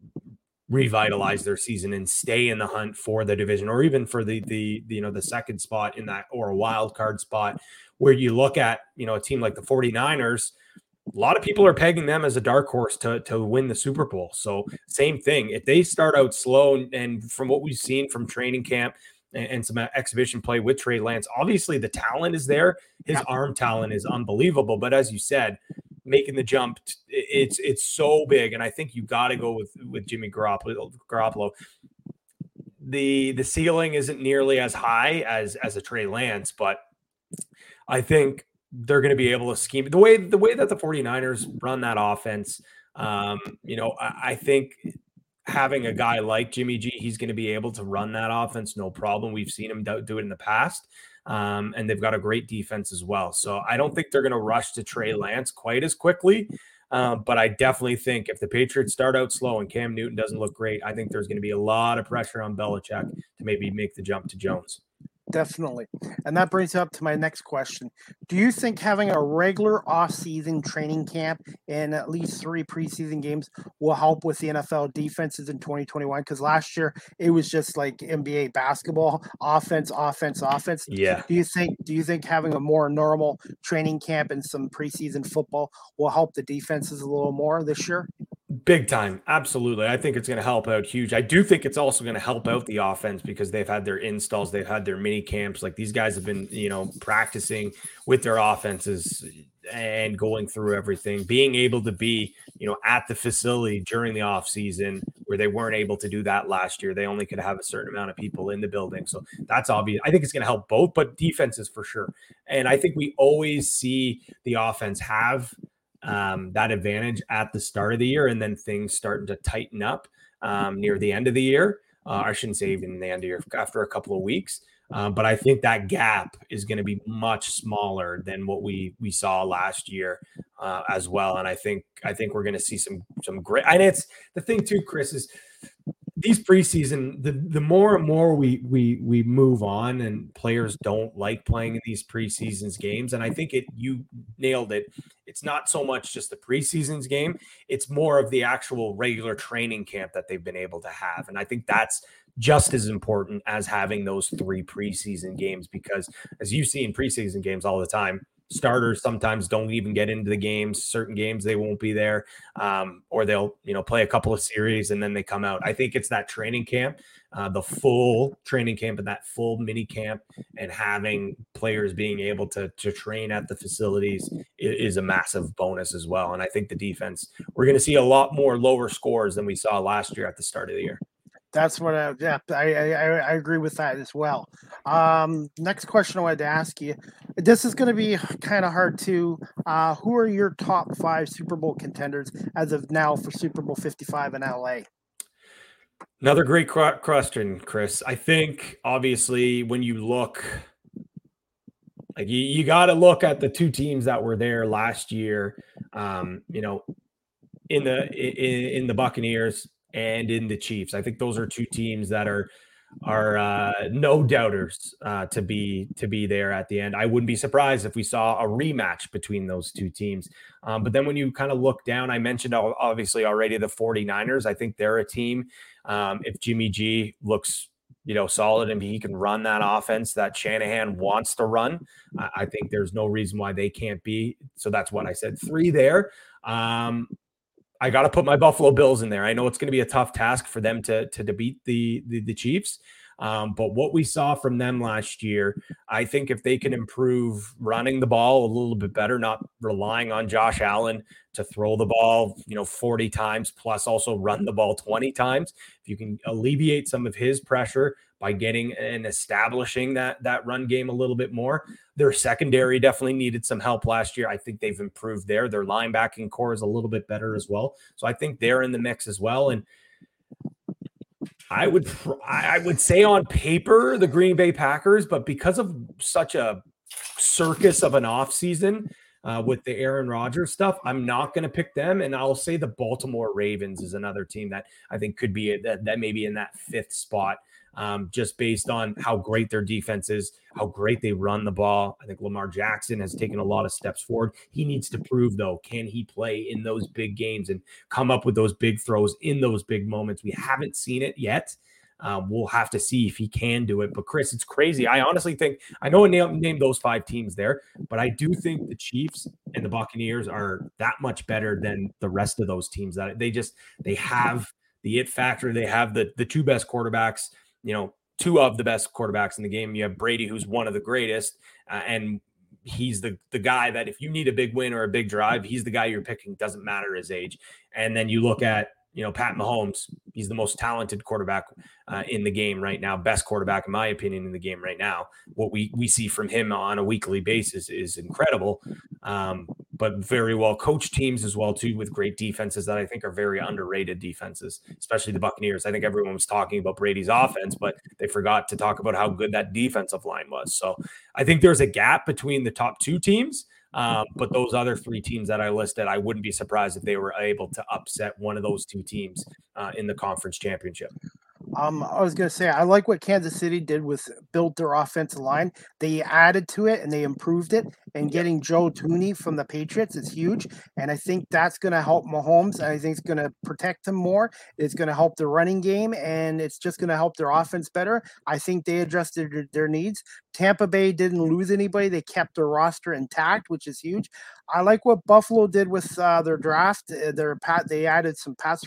revitalize their season and stay in the hunt for the division or even for the the, the you know the second spot in that or a wild card spot where you look at you know a team like the 49ers a lot of people are pegging them as a dark horse to, to win the Super Bowl. So, same thing. If they start out slow, and, and from what we've seen from training camp and, and, some uh, exhibition play with Trey Lance, obviously the talent is there. His arm talent is unbelievable. But as you said, making the jump, it's it's so big, and I think you got to go with with Jimmy Garoppolo. Garoppolo. The the ceiling isn't nearly as high as as a Trey Lance, but I think they're going to be able to scheme the way the way that the 49ers run that offense. Um, you know, I, I think having a guy like Jimmy G, he's going to be able to run that offense no problem. We've seen him do, do it in the past. Um, and they've got a great defense as well. So I don't think they're going to rush to Trey Lance quite as quickly. Um, but I definitely think if the Patriots start out slow and Cam Newton doesn't look great, I think there's going to be a lot of pressure on Belichick to maybe make the jump to Jones. Definitely. And that brings up to my next question. Do you think having a regular off-season training camp and at least three preseason games will help with the NFL defenses in 2021? Because last year it was just like NBA basketball, offense, offense, offense. Yeah. Do you think do you think having a more normal training camp and some preseason football will help the defenses a little more this year? Big time. Absolutely. I think it's going to help out huge. I do think it's also going to help out the offense because they've had their installs, they've had their mini camps. Like these guys have been, you know, practicing with their offenses and going through everything, being able to be, you know, at the facility during the off season where they weren't able to do that last year. They only could have a certain amount of people in the building. So that's obvious. I think it's going to help both, but defenses for sure. And I think we always see the offense have um, that advantage at the start of the year, and then things starting to tighten up um, near the end of the year. Uh, I shouldn't say even the end of year, after a couple of weeks. Uh, but I think that gap is going to be much smaller than what we we saw last year uh, as well. And I think I think we're going to see some some great. And it's the thing too, Chris is these preseason the the more and more we we we move on and players don't like playing in these preseasons games and i think it you nailed it. It's not so much just the preseasons game it's more of the actual regular training camp that they've been able to have and i think that's just as important as having those three preseason games because as you see in preseason games all the time starters sometimes don't even get into the games. Certain games they won't be there, um, or they'll you know play a couple of series and then they come out. I think it's that training camp, uh, the full training camp and that full mini camp, and having players being able to to train at the facilities is, is a massive bonus as well. And I think the defense we're going to see a lot more lower scores than we saw last year at the start of the year. That's what I yeah I, I I agree with that as well. Um, next question I wanted to ask you. This is going to be kind of hard to. Uh, who are your top five Super Bowl contenders as of now for Super Bowl Fifty Five in LA? Another great question, Chris. I think obviously when you look, like you, you got to look at the two teams that were there last year. Um, you know, in the in, in the Buccaneers, and in the Chiefs. I think those are two teams that are are uh, no doubters uh, to be to be there at the end. I wouldn't be surprised if we saw a rematch between those two teams. Um, but then when you kind of look down, I mentioned obviously already the 49ers. I think they're a team. Um, if Jimmy G looks you know solid and he can run that offense that Shanahan wants to run, I, I think there's no reason why they can't be. So that's what I said. Three there. Um, I got to put my Buffalo Bills in there. I know it's going to be a tough task for them to to, beat the, the, the Chiefs. Um, but what we saw from them last year, I think if they can improve running the ball a little bit better, not relying on Josh Allen to throw the ball, you know, 40 times plus also run the ball 20 times, if you can alleviate some of his pressure by getting and establishing that that run game a little bit more. Their secondary definitely needed some help last year. I think they've improved there. Their linebacking core is a little bit better as well. So I think they're in the mix as well. And I would I would say on paper the Green Bay Packers, but because of such a circus of an offseason uh, with the Aaron Rodgers stuff, I'm not going to pick them. And I'll say the Baltimore Ravens is another team that I think could be a, that, that maybe in that fifth spot um, just based on how great their defense is, how great they run the ball. I think Lamar Jackson has taken a lot of steps forward. He needs to prove, though, can he play in those big games and come up with those big throws in those big moments? We haven't seen it yet. Um, we'll have to see if he can do it. But Chris, it's crazy. I honestly think I know I named, named those five teams there, but I do think the Chiefs and the Buccaneers are that much better than the rest of those teams. That they just they have the it factor. They have the the two best quarterbacks. You know, two of the best quarterbacks in the game. You have Brady, who's one of the greatest, uh, and he's the the guy that if you need a big win or a big drive, he's the guy you're picking. Doesn't matter his age. And then you look at you know, Pat Mahomes, he's the most talented quarterback uh, in the game right now, best quarterback in my opinion in the game right now. What we we see from him on a weekly basis is incredible, um, but very well coached teams as well too, with great defenses that I think are very underrated defenses, especially the Buccaneers. I think everyone was talking about Brady's offense, but they forgot to talk about how good that defensive line was. So I think there's a gap between the top two teams. Um, but those other three teams that I listed, I wouldn't be surprised if they were able to upset one of those two teams uh, in the conference championship. Um, I was going to say I like what Kansas City did with built their offensive line. They added to it and they improved it. And getting Joe Thuney from the Patriots is huge. And I think that's going to help Mahomes. I think it's going to protect him more. It's going to help the running game, and it's just going to help their offense better. I think they adjusted their needs. Tampa Bay didn't lose anybody; they kept their roster intact, which is huge. I like what Buffalo did with uh, their draft. Uh, their pat, they added some pass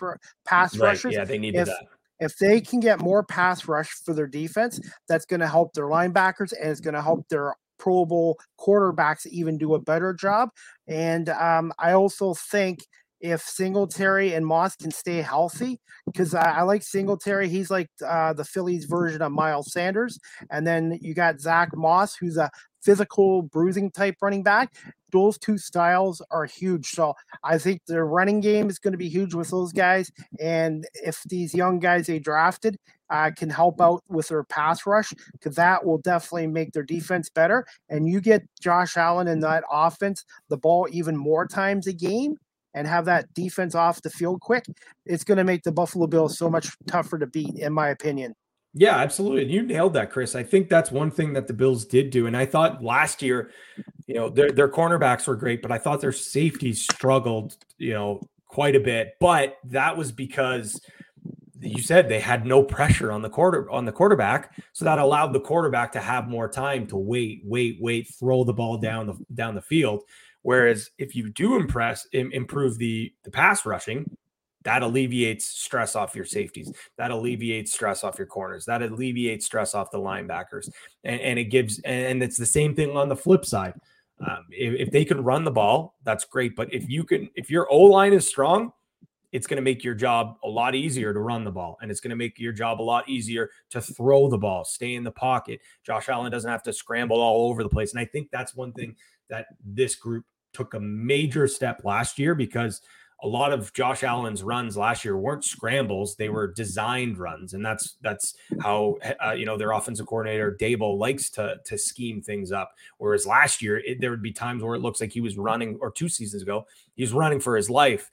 pass right, rushers. Yeah, they needed if, that if they can get more pass rush for their defense, that's going to help their linebackers and it's going to help their Pro Bowl quarterbacks even do a better job. And um, I also think if Singletary and Moss can stay healthy, because I, I, like Singletary. He's like uh, the Phillies version of Miles Sanders. And then you got Zach Moss, who's a physical bruising type running back. Those two styles are huge. So I think the running game is going to be huge with those guys. And if these young guys they drafted uh, can help out with their pass rush, because that will definitely make their defense better. And you get Josh Allen in that offense the ball even more times a game and have that defense off the field quick, it's going to make the Buffalo Bills so much tougher to beat, in my opinion. Yeah, absolutely. You nailed that, Chris. I think that's one thing that the Bills did do. And I thought last year, you know, their their cornerbacks were great, but I thought their safeties struggled, you know, quite a bit. But that was because you said they had no pressure on the quarter on the quarterback, so that allowed the quarterback to have more time to wait, wait, wait, throw the ball down the down the field. Whereas if you do impress improve the the pass rushing, that alleviates stress off your safeties. That alleviates stress off your corners. That alleviates stress off the linebackers. And, and it gives, and it's the same thing on the flip side. Um, if, if, they can run the ball, that's great. But if you can, if your O line is strong, it's going to make your job a lot easier to run the ball. And it's going to make your job a lot easier to throw the ball, stay in the pocket. Josh Allen doesn't have to scramble all over the place. And I think that's one thing that this group took a major step last year because a lot of Josh Allen's runs last year weren't scrambles; they were designed runs, and that's that's how uh, you know their offensive coordinator Daboll likes to to scheme things up. Whereas last year, it, there would be times where it looks like he was running, or two seasons ago, he was running for his life,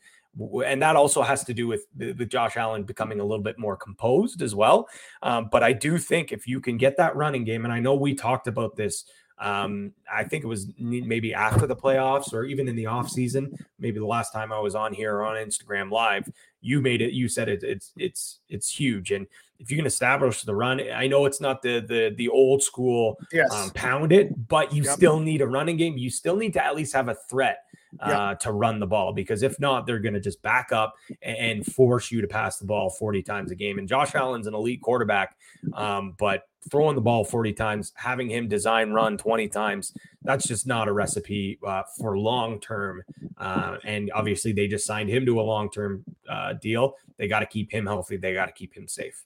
and that also has to do with with Josh Allen becoming a little bit more composed as well. Um, but I do think if you can get that running game, and I know we talked about this um, I think it was maybe after the playoffs or even in the off season. Maybe the last time I was on here on Instagram Live, you made it. You said it, it's it's it's huge, and if you can establish the run, I know it's not the the the old school yes. um, pound it, but you yep. still need a running game. You still need to at least have a threat uh, yep. to run the ball because if not, they're going to just back up and, and, force you to pass the ball 40 times a game. And Josh Allen's an elite quarterback, um, but throwing the ball 40 times, having him design run 20 times, that's just not a recipe uh, for long term. Uh, and obviously, they just signed him to a long term uh, deal. They got to keep him healthy, they got to keep him safe.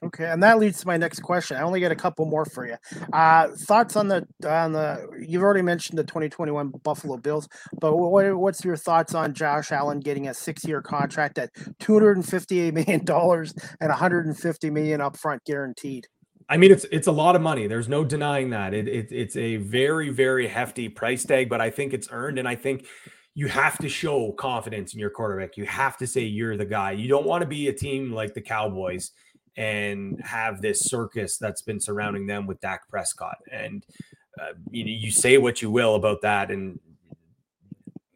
Okay, and that leads to my next question. I only got a couple more for you. Uh, thoughts on the on the? You've already mentioned the 2021 Buffalo Bills, but what, what's your thoughts on Josh Allen getting a six-year contract at 258 million dollars and 150 million upfront guaranteed? I mean, it's it's a lot of money. There's no denying that. It, it, it's a very very hefty price tag, but I think it's earned, and I think you have to show confidence in your quarterback. You have to say you're the guy. You don't want to be a team like the Cowboys and have this circus that's been surrounding them with Dak Prescott. And uh, you know, you say what you will about that, and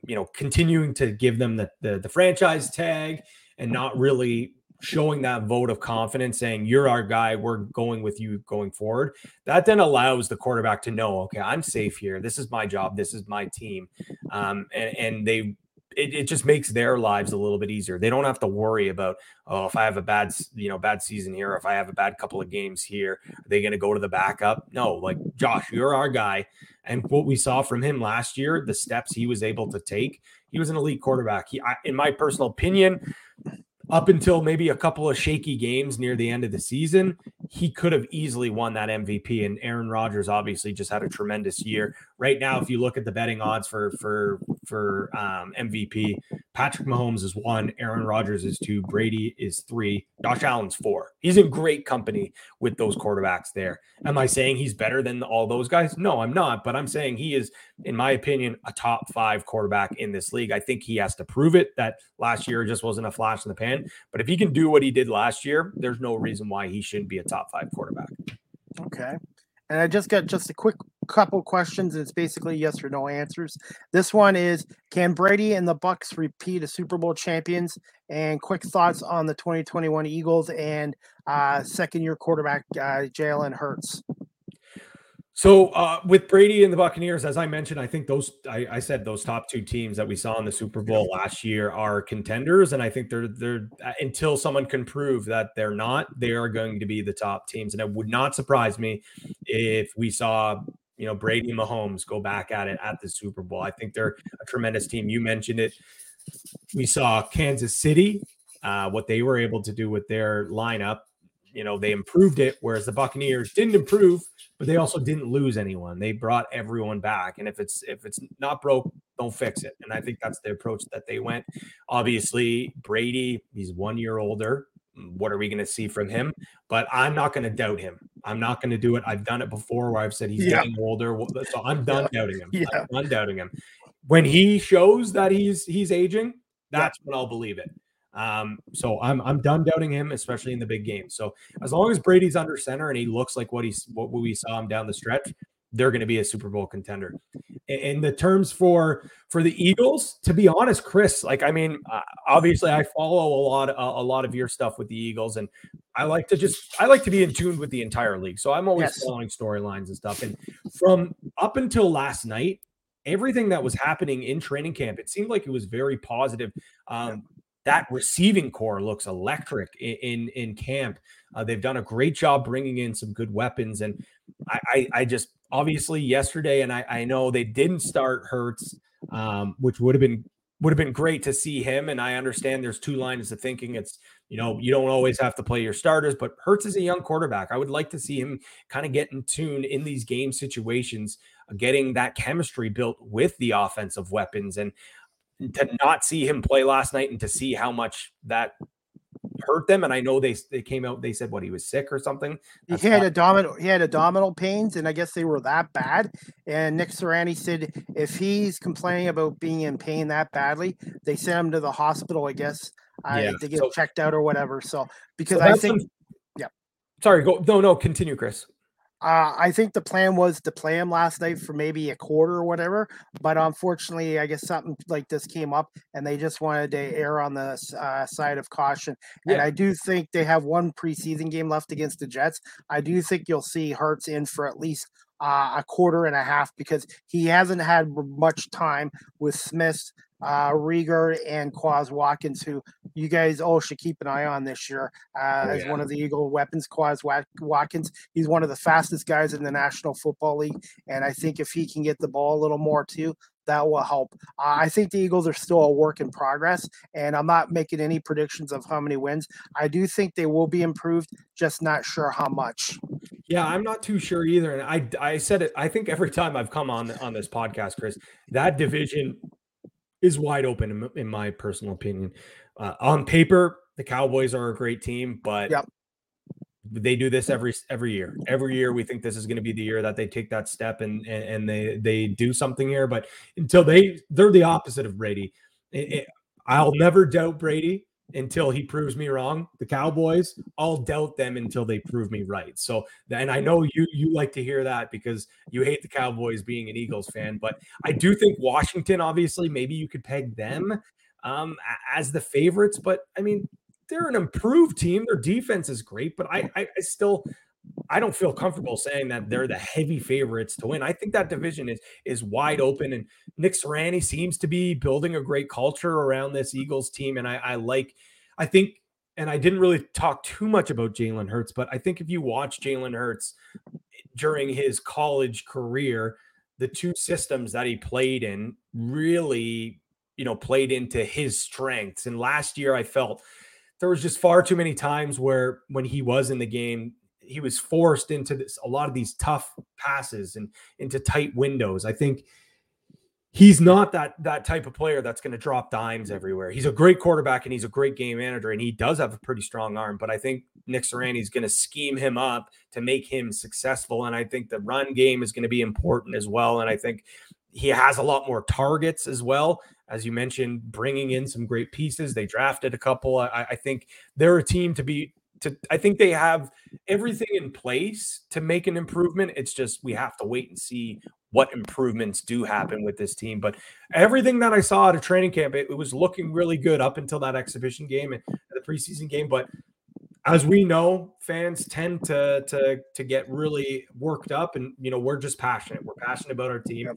you know, continuing to give them the, the the franchise tag and not really showing that vote of confidence, saying, You're our guy, we're going with you going forward. That then allows the quarterback to know, okay, I'm safe here. This is my job. This is my team. Um, and, and they it, it, just makes their lives a little bit easier. They don't have to worry about, oh, if I have a bad, you know, bad season here, if I have a bad couple of games here, are they going to go to the backup? No, like Josh, you're our guy. And what we saw from him last year, the steps he was able to take, he was an elite quarterback. He, I, in my personal opinion, up until maybe a couple of shaky games near the end of the season, he could have easily won that MVP. And Aaron Rodgers obviously just had a tremendous year. Right now, if you look at the betting odds for for for um, MVP, Patrick Mahomes is one, Aaron Rodgers is two, Brady is three, Josh Allen's four. He's in great company with those quarterbacks there. Am I saying he's better than all those guys? No, I'm not. But I'm saying he is, in my opinion, a top five quarterback in this league. I think he has to prove it. That last year just wasn't a flash in the pan. But if he can do what he did last year, there's no reason why he shouldn't be a top five quarterback. Okay. And I just got just a quick couple questions. It's basically yes or no answers. This one is: Can Brady and the Bucs repeat as Super Bowl champions? And quick thoughts on the 2021 Eagles and uh, second-year quarterback uh, Jalen Hurts. So uh, with Brady and the Buccaneers, as I mentioned, I think those I, I, said those top two teams that we saw in the Super Bowl last year are contenders, and I think they're they're uh, until someone can prove that they're not, they are going to be the top teams. And it would not surprise me if we saw you know Brady and Mahomes go back at it at the Super Bowl. I think they're a tremendous team. You mentioned it. We saw Kansas City, uh, what they were able to do with their lineup you know they improved it whereas the buccaneers didn't improve but they also didn't lose anyone. They brought everyone back and if it's if it's not broke don't fix it. And i think that's the approach that they went. Obviously brady he's one year older. What are we going to see from him? But i'm not going to doubt him. I'm not going to do it. I've done it before where i've said he's yeah. getting older so i'm done yeah. doubting him. Yeah. i'm done doubting him. When he shows that he's he's aging that's yeah. when i'll believe it um, so I'm I'm done doubting him, especially in the big game. So as long as Brady's under center and he looks like what he's what we saw him down the stretch, they're going to be a Super Bowl contender. In the terms for for the Eagles, to be honest, Chris, like I mean, uh, obviously I follow a lot a, a, lot of your stuff with the Eagles, and I like to just I like to be in tune with the entire league. So I'm always yes. following storylines and stuff. And from up until last night, everything that was happening in training camp, it seemed like it was very positive. Um, that receiving core looks electric in in, in camp. Uh, they've done a great job bringing in some good weapons, and I, I, I just obviously yesterday, and I, I know they didn't start Hurts, um, which would have been would have been great to see him. And I understand there's two lines of thinking. It's you know you don't always have to play your starters, but Hurts is a young quarterback. I would like to see him kind of get in tune in these game situations, uh, getting that chemistry built with the offensive weapons. And to not see him play last night and to see how much that hurt them. And I know they they came out they said what he was sick or something. That's he had abdominal he had abdominal pains, and I guess they were that bad. And Nick Sirianni said if he's complaining about being in pain that badly, they sent him to the hospital. I guess yeah. uh, to get so, checked out or whatever. So because so I think, some, yeah. Sorry, go no no continue, Chris. Uh, I think the plan was to play him last night for maybe a quarter or whatever, but unfortunately, I guess something like this came up, and they just wanted to err on the uh, side of caution. Yeah. And I do think they have one preseason game left against the Jets. I do think you'll see Hurts in for at least uh, a quarter and a half because he hasn't had much time with Smith, uh, Reagor, and Quez Watkins, who you guys all should keep an eye on this year uh, oh, as one of the Eagle weapons. Quez Watkins, he's one of the fastest guys in the National Football League, and I think if he can get the ball a little more too, that will help. Uh, I think the Eagles are still a work in progress, and I'm not making any predictions of how many wins. I do think they will be improved, just not sure how much. Yeah, I'm not too sure either. And I I said it. I think every time I've come on on this podcast, Chris, that division is wide open in, in my personal opinion. Uh, on paper, the Cowboys are a great team, but yep they do this every every year. Every year we think this is going to be the year that they take that step and and, and they they do something here. But until they they're the opposite of Brady. It, it, I'll never doubt Brady until he proves me wrong. The Cowboys, I'll doubt them until they prove me right. So, and I know you you like to hear that because you hate the Cowboys being an Eagles fan, but I do think Washington, obviously, maybe you could peg them um, as the favorites. But I mean, they're an improved team. Their defense is great, but I, I, I still I don't feel comfortable saying that they're the heavy favorites to win. I think that division is is wide open, and Nick Sirianni seems to be building a great culture around this Eagles team. And I, I like, I think, and I didn't really talk too much about Jalen Hurts, but I think if you watch Jalen Hurts during his college career, the two systems that he played in really, you know, played into his strengths. And last year, I felt there was just far too many times where when he was in the game, he was forced into this a lot of these tough passes and into tight windows. I think he's not that that type of player that's going to drop dimes everywhere. He's a great quarterback and he's a great game manager and he does have a pretty strong arm, but I think Nick Sirianni is going to scheme him up to make him successful and I think the run game is going to be important as well and I think he has a lot more targets as well. As you mentioned, bringing in some great pieces. They drafted a couple. I, I think they're a team to be to I think they have everything in place to make an improvement. It's just we have to wait and see what improvements do happen with this team. But everything that I saw at a training camp, it, it was looking really good up until that exhibition game and the preseason game. But as we know, fans tend to to to get really worked up, and you know we're just passionate. We're passionate about our team.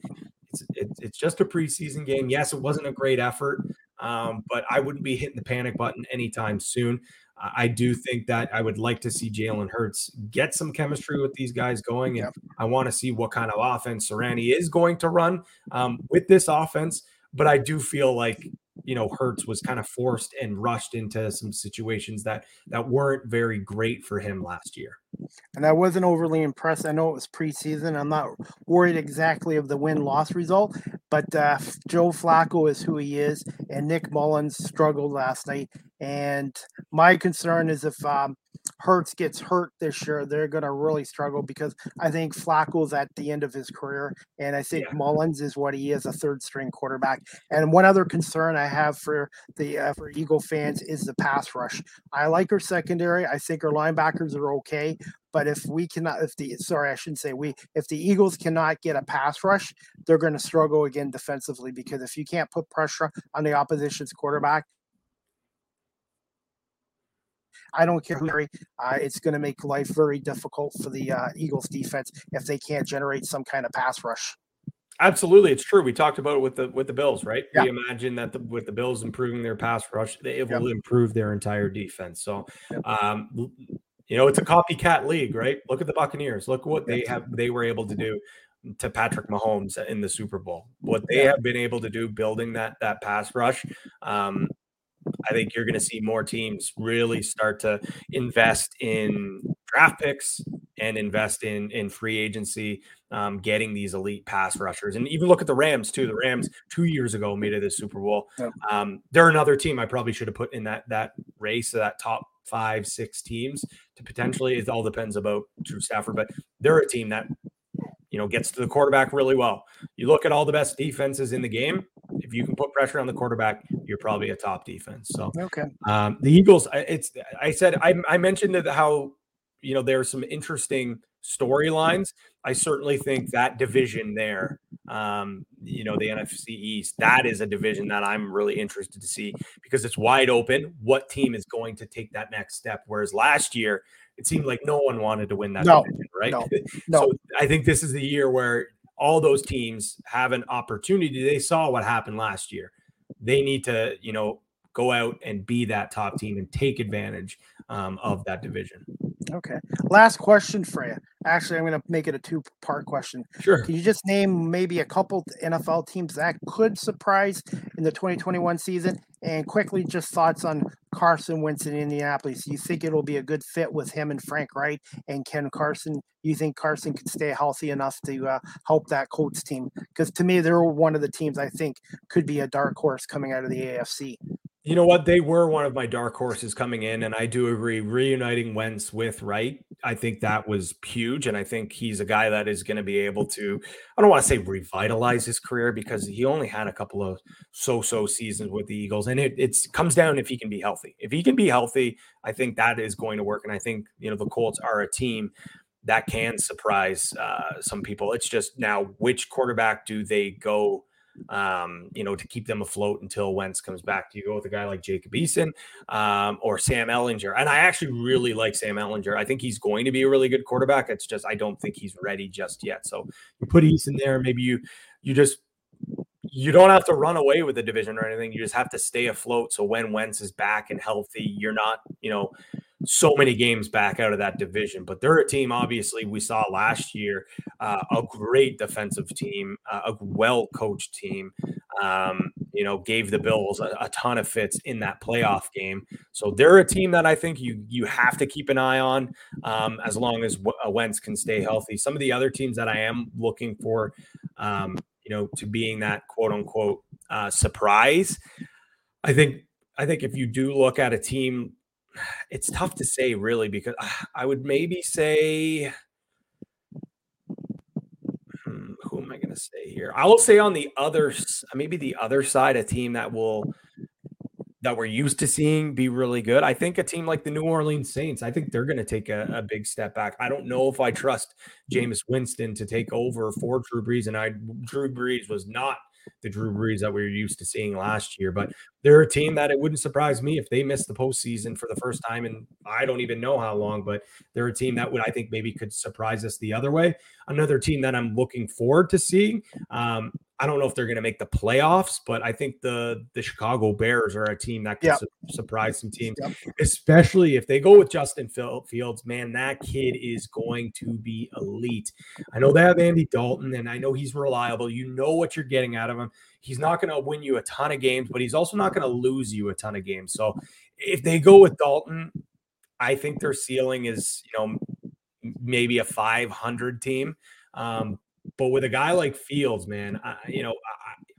It's it's, it's just a preseason game. Yes, it wasn't a great effort, um, but I wouldn't be hitting the panic button anytime soon. I do think that I would like to see Jalen Hurts get some chemistry with these guys going, and I want to see what kind of offense Sirianni is going to run um, with this offense. But I do feel like you know Hurts was kind of forced and rushed into some situations that that weren't very great for him last year. And I wasn't overly impressed. I know it was preseason. I'm not worried exactly of the win loss result, but uh, Joe Flacco is who he is, and Nick Mullens struggled last night. And my concern is if um, Hurts gets hurt this year, they're going to really struggle because I think Flacco's at the end of his career, and I think yeah. Mullens is what he is, a third string quarterback. And one other concern I have for the uh, for Eagle fans is the pass rush. I like our secondary. I think our linebackers are okay, but if we cannot, if the sorry, I shouldn't say we, if the Eagles cannot get a pass rush, they're going to struggle again defensively because if you can't put pressure on the opposition's quarterback, I don't care who. Uh, it's going to make life very difficult for the uh, Eagles defense if they can't generate some kind of pass rush. Absolutely, it's true. We talked about it with the with the Bills, right? Yeah. We imagine that the, with the Bills improving their pass rush, it will improve their entire defense. So, um, you know, it's a copycat league, right? Look at the Buccaneers. Look what they have they were able to do to Patrick Mahomes in the Super Bowl. What they have been able to do building that that pass rush. Um, I think you're going to see more teams really start to invest in draft picks and invest in in free agency, um, getting these elite pass rushers. And even look at the Rams too. The Rams two years ago made it to the Super Bowl. Um, they're another team I probably should have put in that that race, of that top five, six teams to potentially. It all depends about Drew Stafford, but they're a team that you know gets to the quarterback really well. You look at all the best defenses in the game. If you can put pressure on the quarterback, you're probably a top defense. So okay, um, the Eagles. It's I said I, I mentioned that how you know there are some interesting storylines. I certainly think that division there, um, you know, the NFC East, that is a division that I'm really interested to see because it's wide open. What team is going to take that next step? Whereas last year, it seemed like no one wanted to win that no, division, right? No, (laughs) no. So I think this is the year where all those teams have an opportunity. They saw what happened last year. They need to, you know, go out and be that top team and take advantage um, of that division. Okay. Last question for you. Actually, I'm going to make it a two part question. Sure. Can you just name maybe a couple NFL teams that could surprise in the 2021 season? And quickly, just thoughts on Carson Wentz in Indianapolis. You think it'll be a good fit with him and Frank Reich And can Carson, you think Carson could stay healthy enough to uh, help that Colts team? Because to me, they're one of the teams I think could be a dark horse coming out of the AFC. You know what? They were one of my dark horses coming in, and I do agree. Reuniting Wentz with Reich, I think that was huge, and I think he's a guy that is going to be able to. I don't want to say revitalize his career because he only had a couple of so-so seasons with the Eagles, and it comes down if he can be healthy. If he can be healthy, I think that is going to work, and I think you know the Colts are a team that can surprise uh, some people. It's just now which quarterback do they go um, you know, to keep them afloat until Wentz comes back? Do you go with a guy like Jacob Eason um, or Sam Ehlinger? And I actually really like Sam Ehlinger. I think he's going to be a really good quarterback. It's just I don't think he's ready just yet. So you put Eason there, maybe you you just you don't have to run away with the division or anything. You just have to stay afloat. So when Wentz is back and healthy, you're not, you know, so many games back out of that division. But they're a team, obviously, we saw last year, uh, a great defensive team, uh, a well coached team. Um, you know, gave the Bills a, a, ton of fits in that playoff game. So they're a team that I think you you have to keep an eye on um, as long as uh, Wentz can stay healthy. Some of the other teams that I am looking for, um, you know, to being that quote unquote uh, surprise. I think I think if you do look at a team it's tough to say really because I would maybe say hmm, who am I going to say here? I will say on the other maybe the other side a team that will that we're used to seeing be really good. I think a team like the New Orleans Saints, I think they're going to take a, a, big step back. I don't know if I trust Jameis Winston to take over for Drew Brees, and I Drew Brees was not the Drew Brees that we were used to seeing last year. But they're a team that it wouldn't surprise me if they missed the postseason for the first time and I don't even know how long. But they're a team that would I think maybe could surprise us the other way. Another team that I'm looking forward to seeing. Um, I don't know if they're going to make the playoffs, but I think the the Chicago Bears are a team that can yep. su- surprise some teams, yep. especially if they go with Justin Fields. Man, that kid is going to be elite. I know they have Andy Dalton, and I know he's reliable. You know what you're getting out of him. He's not going to win you a ton of games, but he's also not going to lose you a ton of games. So if they go with Dalton, I think their ceiling is you know maybe a 500 team. Um, but with a guy like Fields, man, I, you know,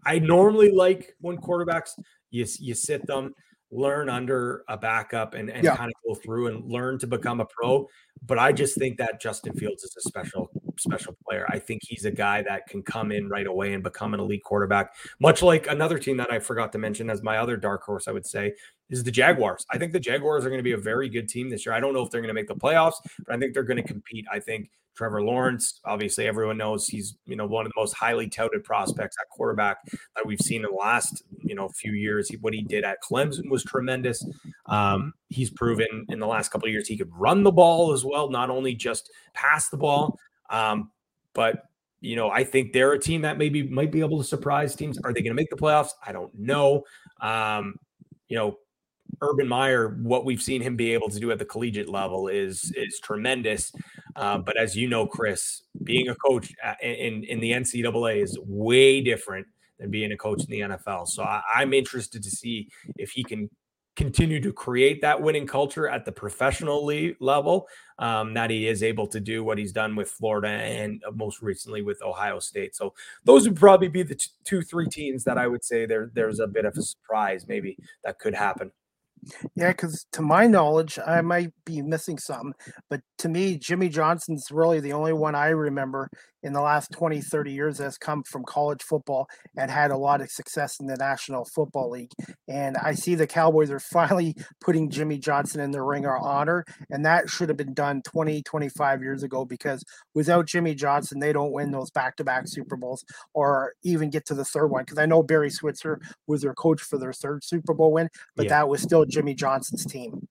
I, I normally like when quarterbacks you you sit them, learn under a backup, and, and yeah. kind of go through and learn to become a pro. But I just think that Justin Fields is a special special player. I think he's a guy that can come in right away and become an elite quarterback. Much like another team that I forgot to mention as my other dark horse, I would say is the Jaguars. I think the Jaguars are going to be a very good team this year. I don't know if they're going to make the playoffs, but I think they're going to compete. I think Trevor Lawrence, obviously everyone knows he's, you know, one of the most highly touted prospects at quarterback that we've seen in the last, you know, few years. What he did at Clemson was tremendous. Um, he's proven in the last couple of years he could run the ball as well, not only just pass the ball. Um, but you know, I think they're a team that maybe might be able to surprise teams. Are they going to make the playoffs? I don't know. Um, you know, Urban Meyer, what we've seen him be able to do at the collegiate level is is tremendous. Uh, but as you know, Chris, being a coach in in the NCAA is way different than being a coach in the NFL. So I, I'm interested to see if he can continue to create that winning culture at the professional level um, that he is able to do what he's done with Florida and most recently with Ohio State. So those would probably be the two, three teams that I would say there there's a bit of a surprise maybe that could happen. Yeah, because to my knowledge, I might be missing some, but to me, Jimmy Johnson's really the only one I remember in the last 20, 30 years has come from college football and had a lot of success in the National Football League. And I see the Cowboys are (laughs) finally putting Jimmy Johnson in the ring of honor. And that should have been done 20, 25 years ago because without Jimmy Johnson, they don't win those back to back Super Bowls or even get to the third one. Because I know Barry Switzer was their coach for their third Super Bowl win, but yeah. that was still Jimmy Johnson's team.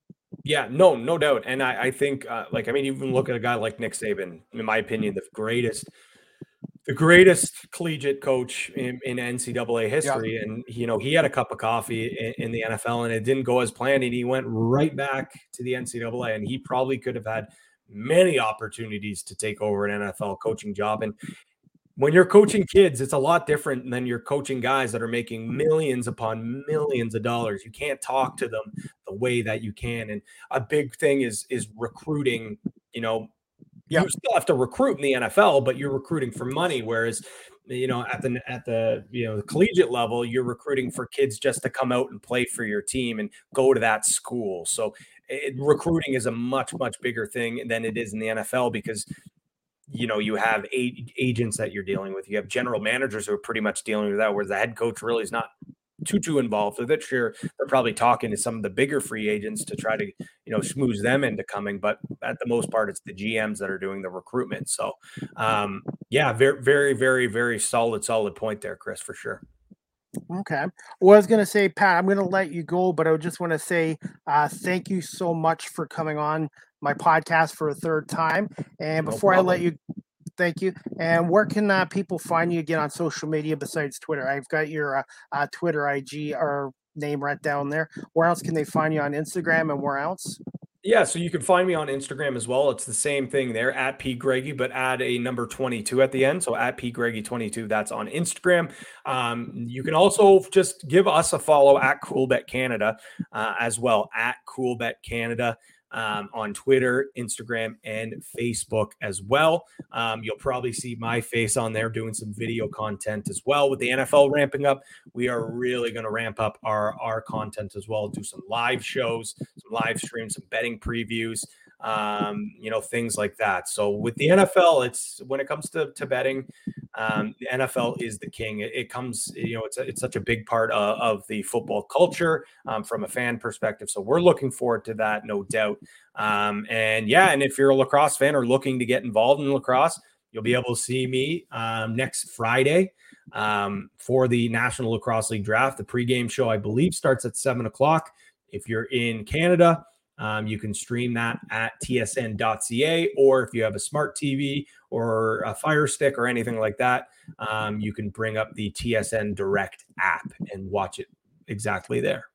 Yeah, no, no doubt. And I, I think, uh, like, I mean, even look at a guy like Nick Saban, in my opinion, the greatest, the greatest collegiate coach in, in NCAA history. Yeah. And, you know, he had a cup of coffee in, in, the NFL and it didn't go as planned. And he went right back to the NCAA. And he probably could have had many opportunities to take over an NFL coaching job. And when you're coaching kids, it's a lot different than you're coaching guys that are making millions upon millions of dollars. You can't talk to them the way that you can. And a big thing is is recruiting, you know, you still have to recruit in the NFL, but you're recruiting for money. Whereas, you know, at the at the you know the collegiate level, you're recruiting for kids just to come out and play for your team and go to that school. So it, recruiting is a much much bigger thing than it is in the NFL because you know you have agents that you're dealing with you have general managers who are pretty much dealing with that where the head coach really is not too too involved with it. Sure they're probably talking to some of the bigger free agents to try to you know smooth them into coming but at the most part it's the gms that are doing the recruitment. So um yeah very very very very solid solid point there chris for sure. Okay. Well, I was going to say, Pat, I'm going to let you go, but I just want to say uh, thank you so much for coming on my podcast for a third time. And No before I let you, thank you. And where can uh, people find you again on social media besides Twitter? I've got your uh, uh, Twitter IG or name right down there. Where else can they find you on Instagram and where else? Yeah, so you can find me on Instagram as well. It's the same thing there at P Greggy, but add a number 22 at the end. So at P Greggy 22, that's on Instagram. Um, you can also just give us a follow at Coolbet Canada uh, as well, at Coolbet Canada. Um, on Twitter, Instagram, and Facebook as well. Um, you'll probably see my face on there doing some video content as well. With the NFL ramping up, we are really going to ramp up our our content as well. Do some live shows, some live streams, some betting previews, um, you know, things like that. So with the NFL, it's when it comes to, to betting, um, the NFL is the king. It, it comes, you know, it's a, it's such a big part of, of the football culture um, from a fan perspective. So we're looking forward to that, no doubt. Um, and yeah, and if you're a lacrosse fan or looking to get involved in lacrosse, you'll be able to see me um, next Friday um, for the National Lacrosse League draft. The pregame show, I believe, starts at seven o'clock. If you're in Canada, um, you can stream that at tsn.ca, or if you have a smart TV or a Fire Stick or anything like that, um, you can bring up the TSN Direct app and watch it exactly there.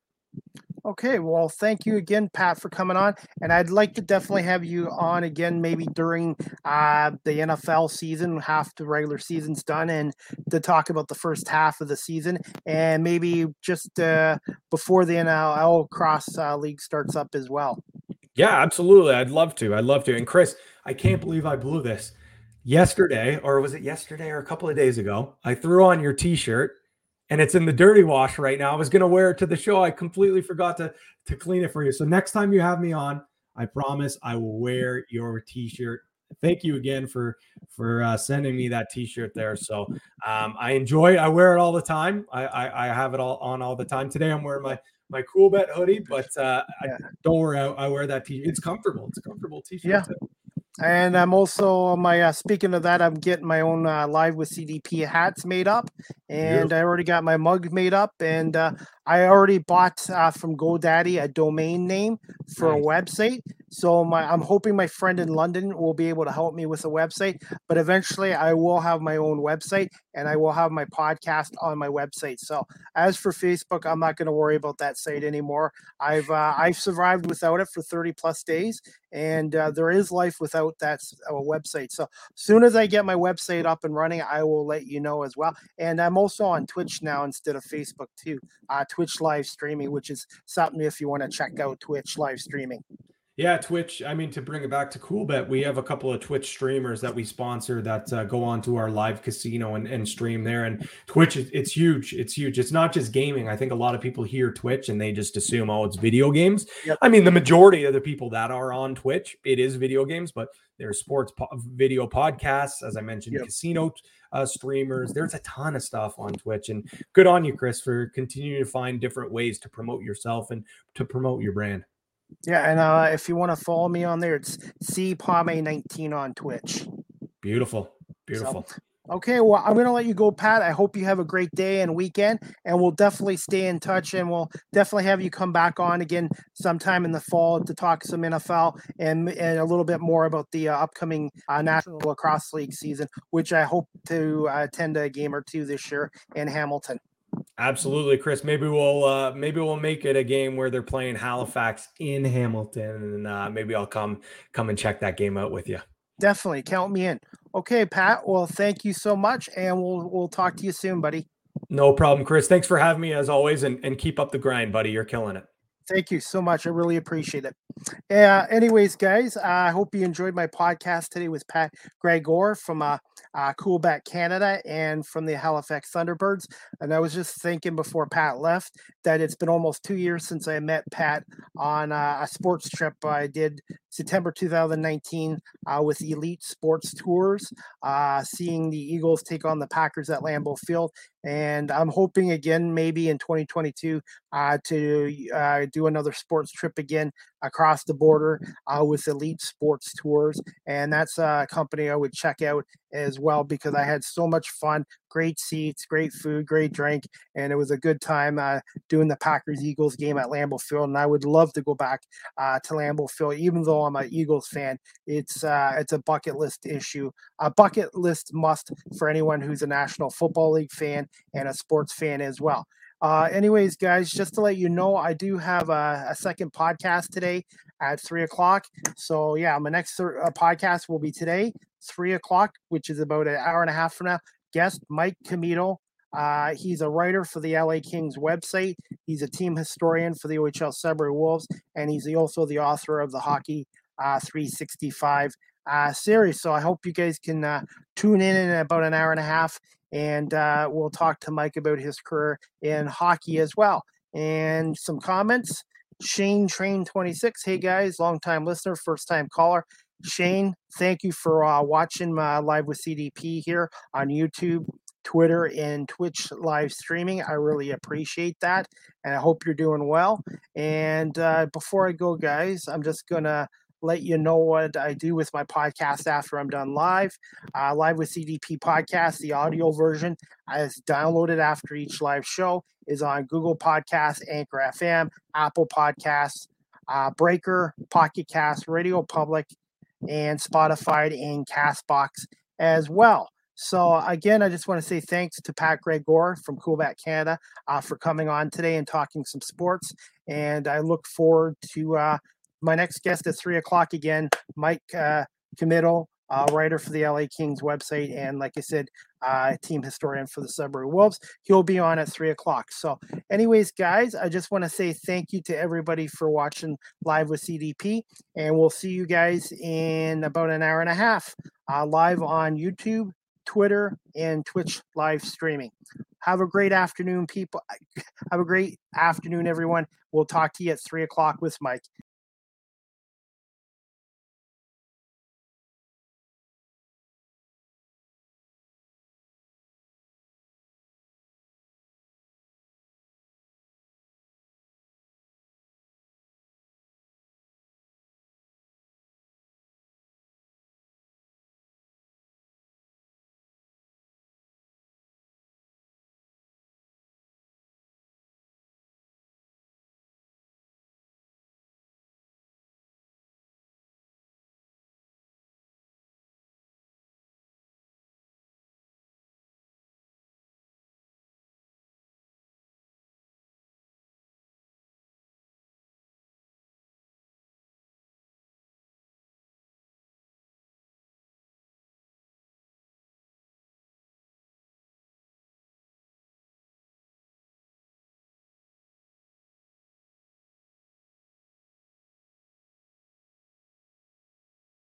Okay, well, thank you again, Pat, for coming on. And I'd like to definitely have you on again, maybe during uh, the NFL season, half the regular season's done, and to talk about the first half of the season, and maybe just uh, before the NLL cross uh, league starts up as well. Yeah, absolutely. I'd love to. I'd love to. And Chris, I can't believe I blew this. Yesterday, or was it yesterday or a couple of days ago, I threw on your t shirt and it's in the dirty wash right now. I was going to wear it to the show. I completely forgot to, to clean it for you. So next time you have me on, I promise I will wear your t-shirt. Thank you again for for uh, sending me that t-shirt there. So um, I enjoy it. I wear it all the time. I, I, I have it all on all the time. Today I'm wearing my my Coolbet hoodie, but uh, Yeah. I, don't worry, I, I wear that t-shirt. It's comfortable. It's a comfortable t-shirt. Yeah. too. And I'm also my uh, speaking of that, I'm getting my own uh, live with CDP hats made up, and I already got my mug made up, and uh, I already bought uh, from GoDaddy a domain name for Nice. a website. So my I'm hoping my friend in London will be able to help me with a website. But eventually, I will have my own website, and I will have my podcast on my website. So as for Facebook, I'm not going to worry about that site anymore. I've uh, I've survived without it for 30 plus days, and uh, there is life without that uh, website. So as soon as I get my website up and running, I will let you know as well. And I'm also on Twitch now instead of Facebook too. Twitch live streaming, which is something if you want to check out Twitch live streaming. Yeah, Twitch. I mean, to bring it back to Coolbet, we have a couple of Twitch streamers that we sponsor that uh, go on to our live casino and, and stream there. And Twitch, it's huge. It's huge. It's not just gaming. I think a lot of people hear Twitch and they just assume, oh, it's video games. Yep. I mean, the majority of the people that are on Twitch, it is video games, but there's sports po- video podcasts, as I mentioned, Yep. casino uh, streamers. There's a ton of stuff on Twitch. And good on you, Chris, for continuing to find different ways to promote yourself and to promote your brand. Yeah, and uh, if you want to follow me on there, it's cpame19 on Twitch. Beautiful. Beautiful. Okay, well, I'm going to let you go, Pat. I hope you have a great day and weekend, and we'll definitely stay in touch, and we'll definitely have you come back on again sometime in the fall to talk some NFL and and a little bit more about the uh, upcoming uh, National Lacrosse League season, which I hope to uh, attend a game or two this year in Hamilton. Absolutely, Chris. Maybe we'll uh maybe we'll make it a game where they're playing Halifax in Hamilton, and uh, maybe I'll come come and check that game out with you. Definitely count me in. Okay, Pat. Well, thank you so much, and we'll we'll talk to you soon, buddy. No problem, Chris. Thanks for having me as always, and, and keep up the grind, buddy. You're killing it. Thank you so much. I really appreciate it. Uh, anyways, guys, I hope you enjoyed my podcast today with Pat Gregor from uh, uh, Coolbet Canada and from the Halifax Thunderbirds. And I was just thinking before Pat left that it's been almost two years since I met Pat on uh, a sports trip I did September 2019 uh, with Elite Sports Tours, uh, seeing the Eagles take on the Packers at Lambeau Field. And I'm hoping again, maybe in 2022, uh, to uh, do another sports trip again across the border uh, with Elite Sports Tours. And that's a company I would check out as well because I had so much fun great seats, great food, great drink, and it was a good time uh, doing the Packers Eagles game at Lambeau Field. And I would love to go back uh, to Lambeau Field, even though I'm an Eagles fan. It's uh, it's a bucket list issue, a bucket list must for anyone who's a National Football League fan and a sports fan as well. Uh, anyways, guys, just to let you know, I do have a, a second podcast today at three o'clock. So yeah, my next uh, podcast will be today, three o'clock, which is about an hour and a half from now. Guest Mike Commito. Uh, he's a writer for the LA Kings website. He's a team historian for the OHL Sudbury Wolves, and he's also the author of the Hockey uh, 365 uh, series. So I hope you guys can uh, tune in in about an hour and a half and uh, we'll talk to Mike about his career in hockey as well. And some comments. Shane Train 26. Hey guys, long time listener, first time caller. Shane, thank you for uh, watching my live with CDP here on YouTube, Twitter, and Twitch live streaming. I really appreciate that, and I hope you're doing well. And uh, before I go, guys, I'm just gonna let you know what I do with my podcast after I'm done live. Uh, live with CDP podcast, the audio version is downloaded after each live show, is on Google Podcasts, Anchor FM, Apple Podcasts, uh, Breaker, Pocket Cast, Radio Public, and Spotify and Castbox as well. So again, I just want to say thanks to Pat Gregor from Coolbet Canada uh, for coming on today and talking some sports. And I look forward to uh, my next guest at three o'clock again, Mike uh, Commito, uh, writer for the LA Kings website, and like I said, uh, team historian for the Sudbury Wolves. He'll be on at three o'clock. So, anyways, guys, I just want to say thank you to everybody for watching live with CDP, and we'll see you guys in about an hour and a half uh, live on YouTube, Twitter, and Twitch live streaming. Have a great afternoon, people. (laughs) Have a great afternoon, everyone. We'll talk to you at three o'clock with Mike.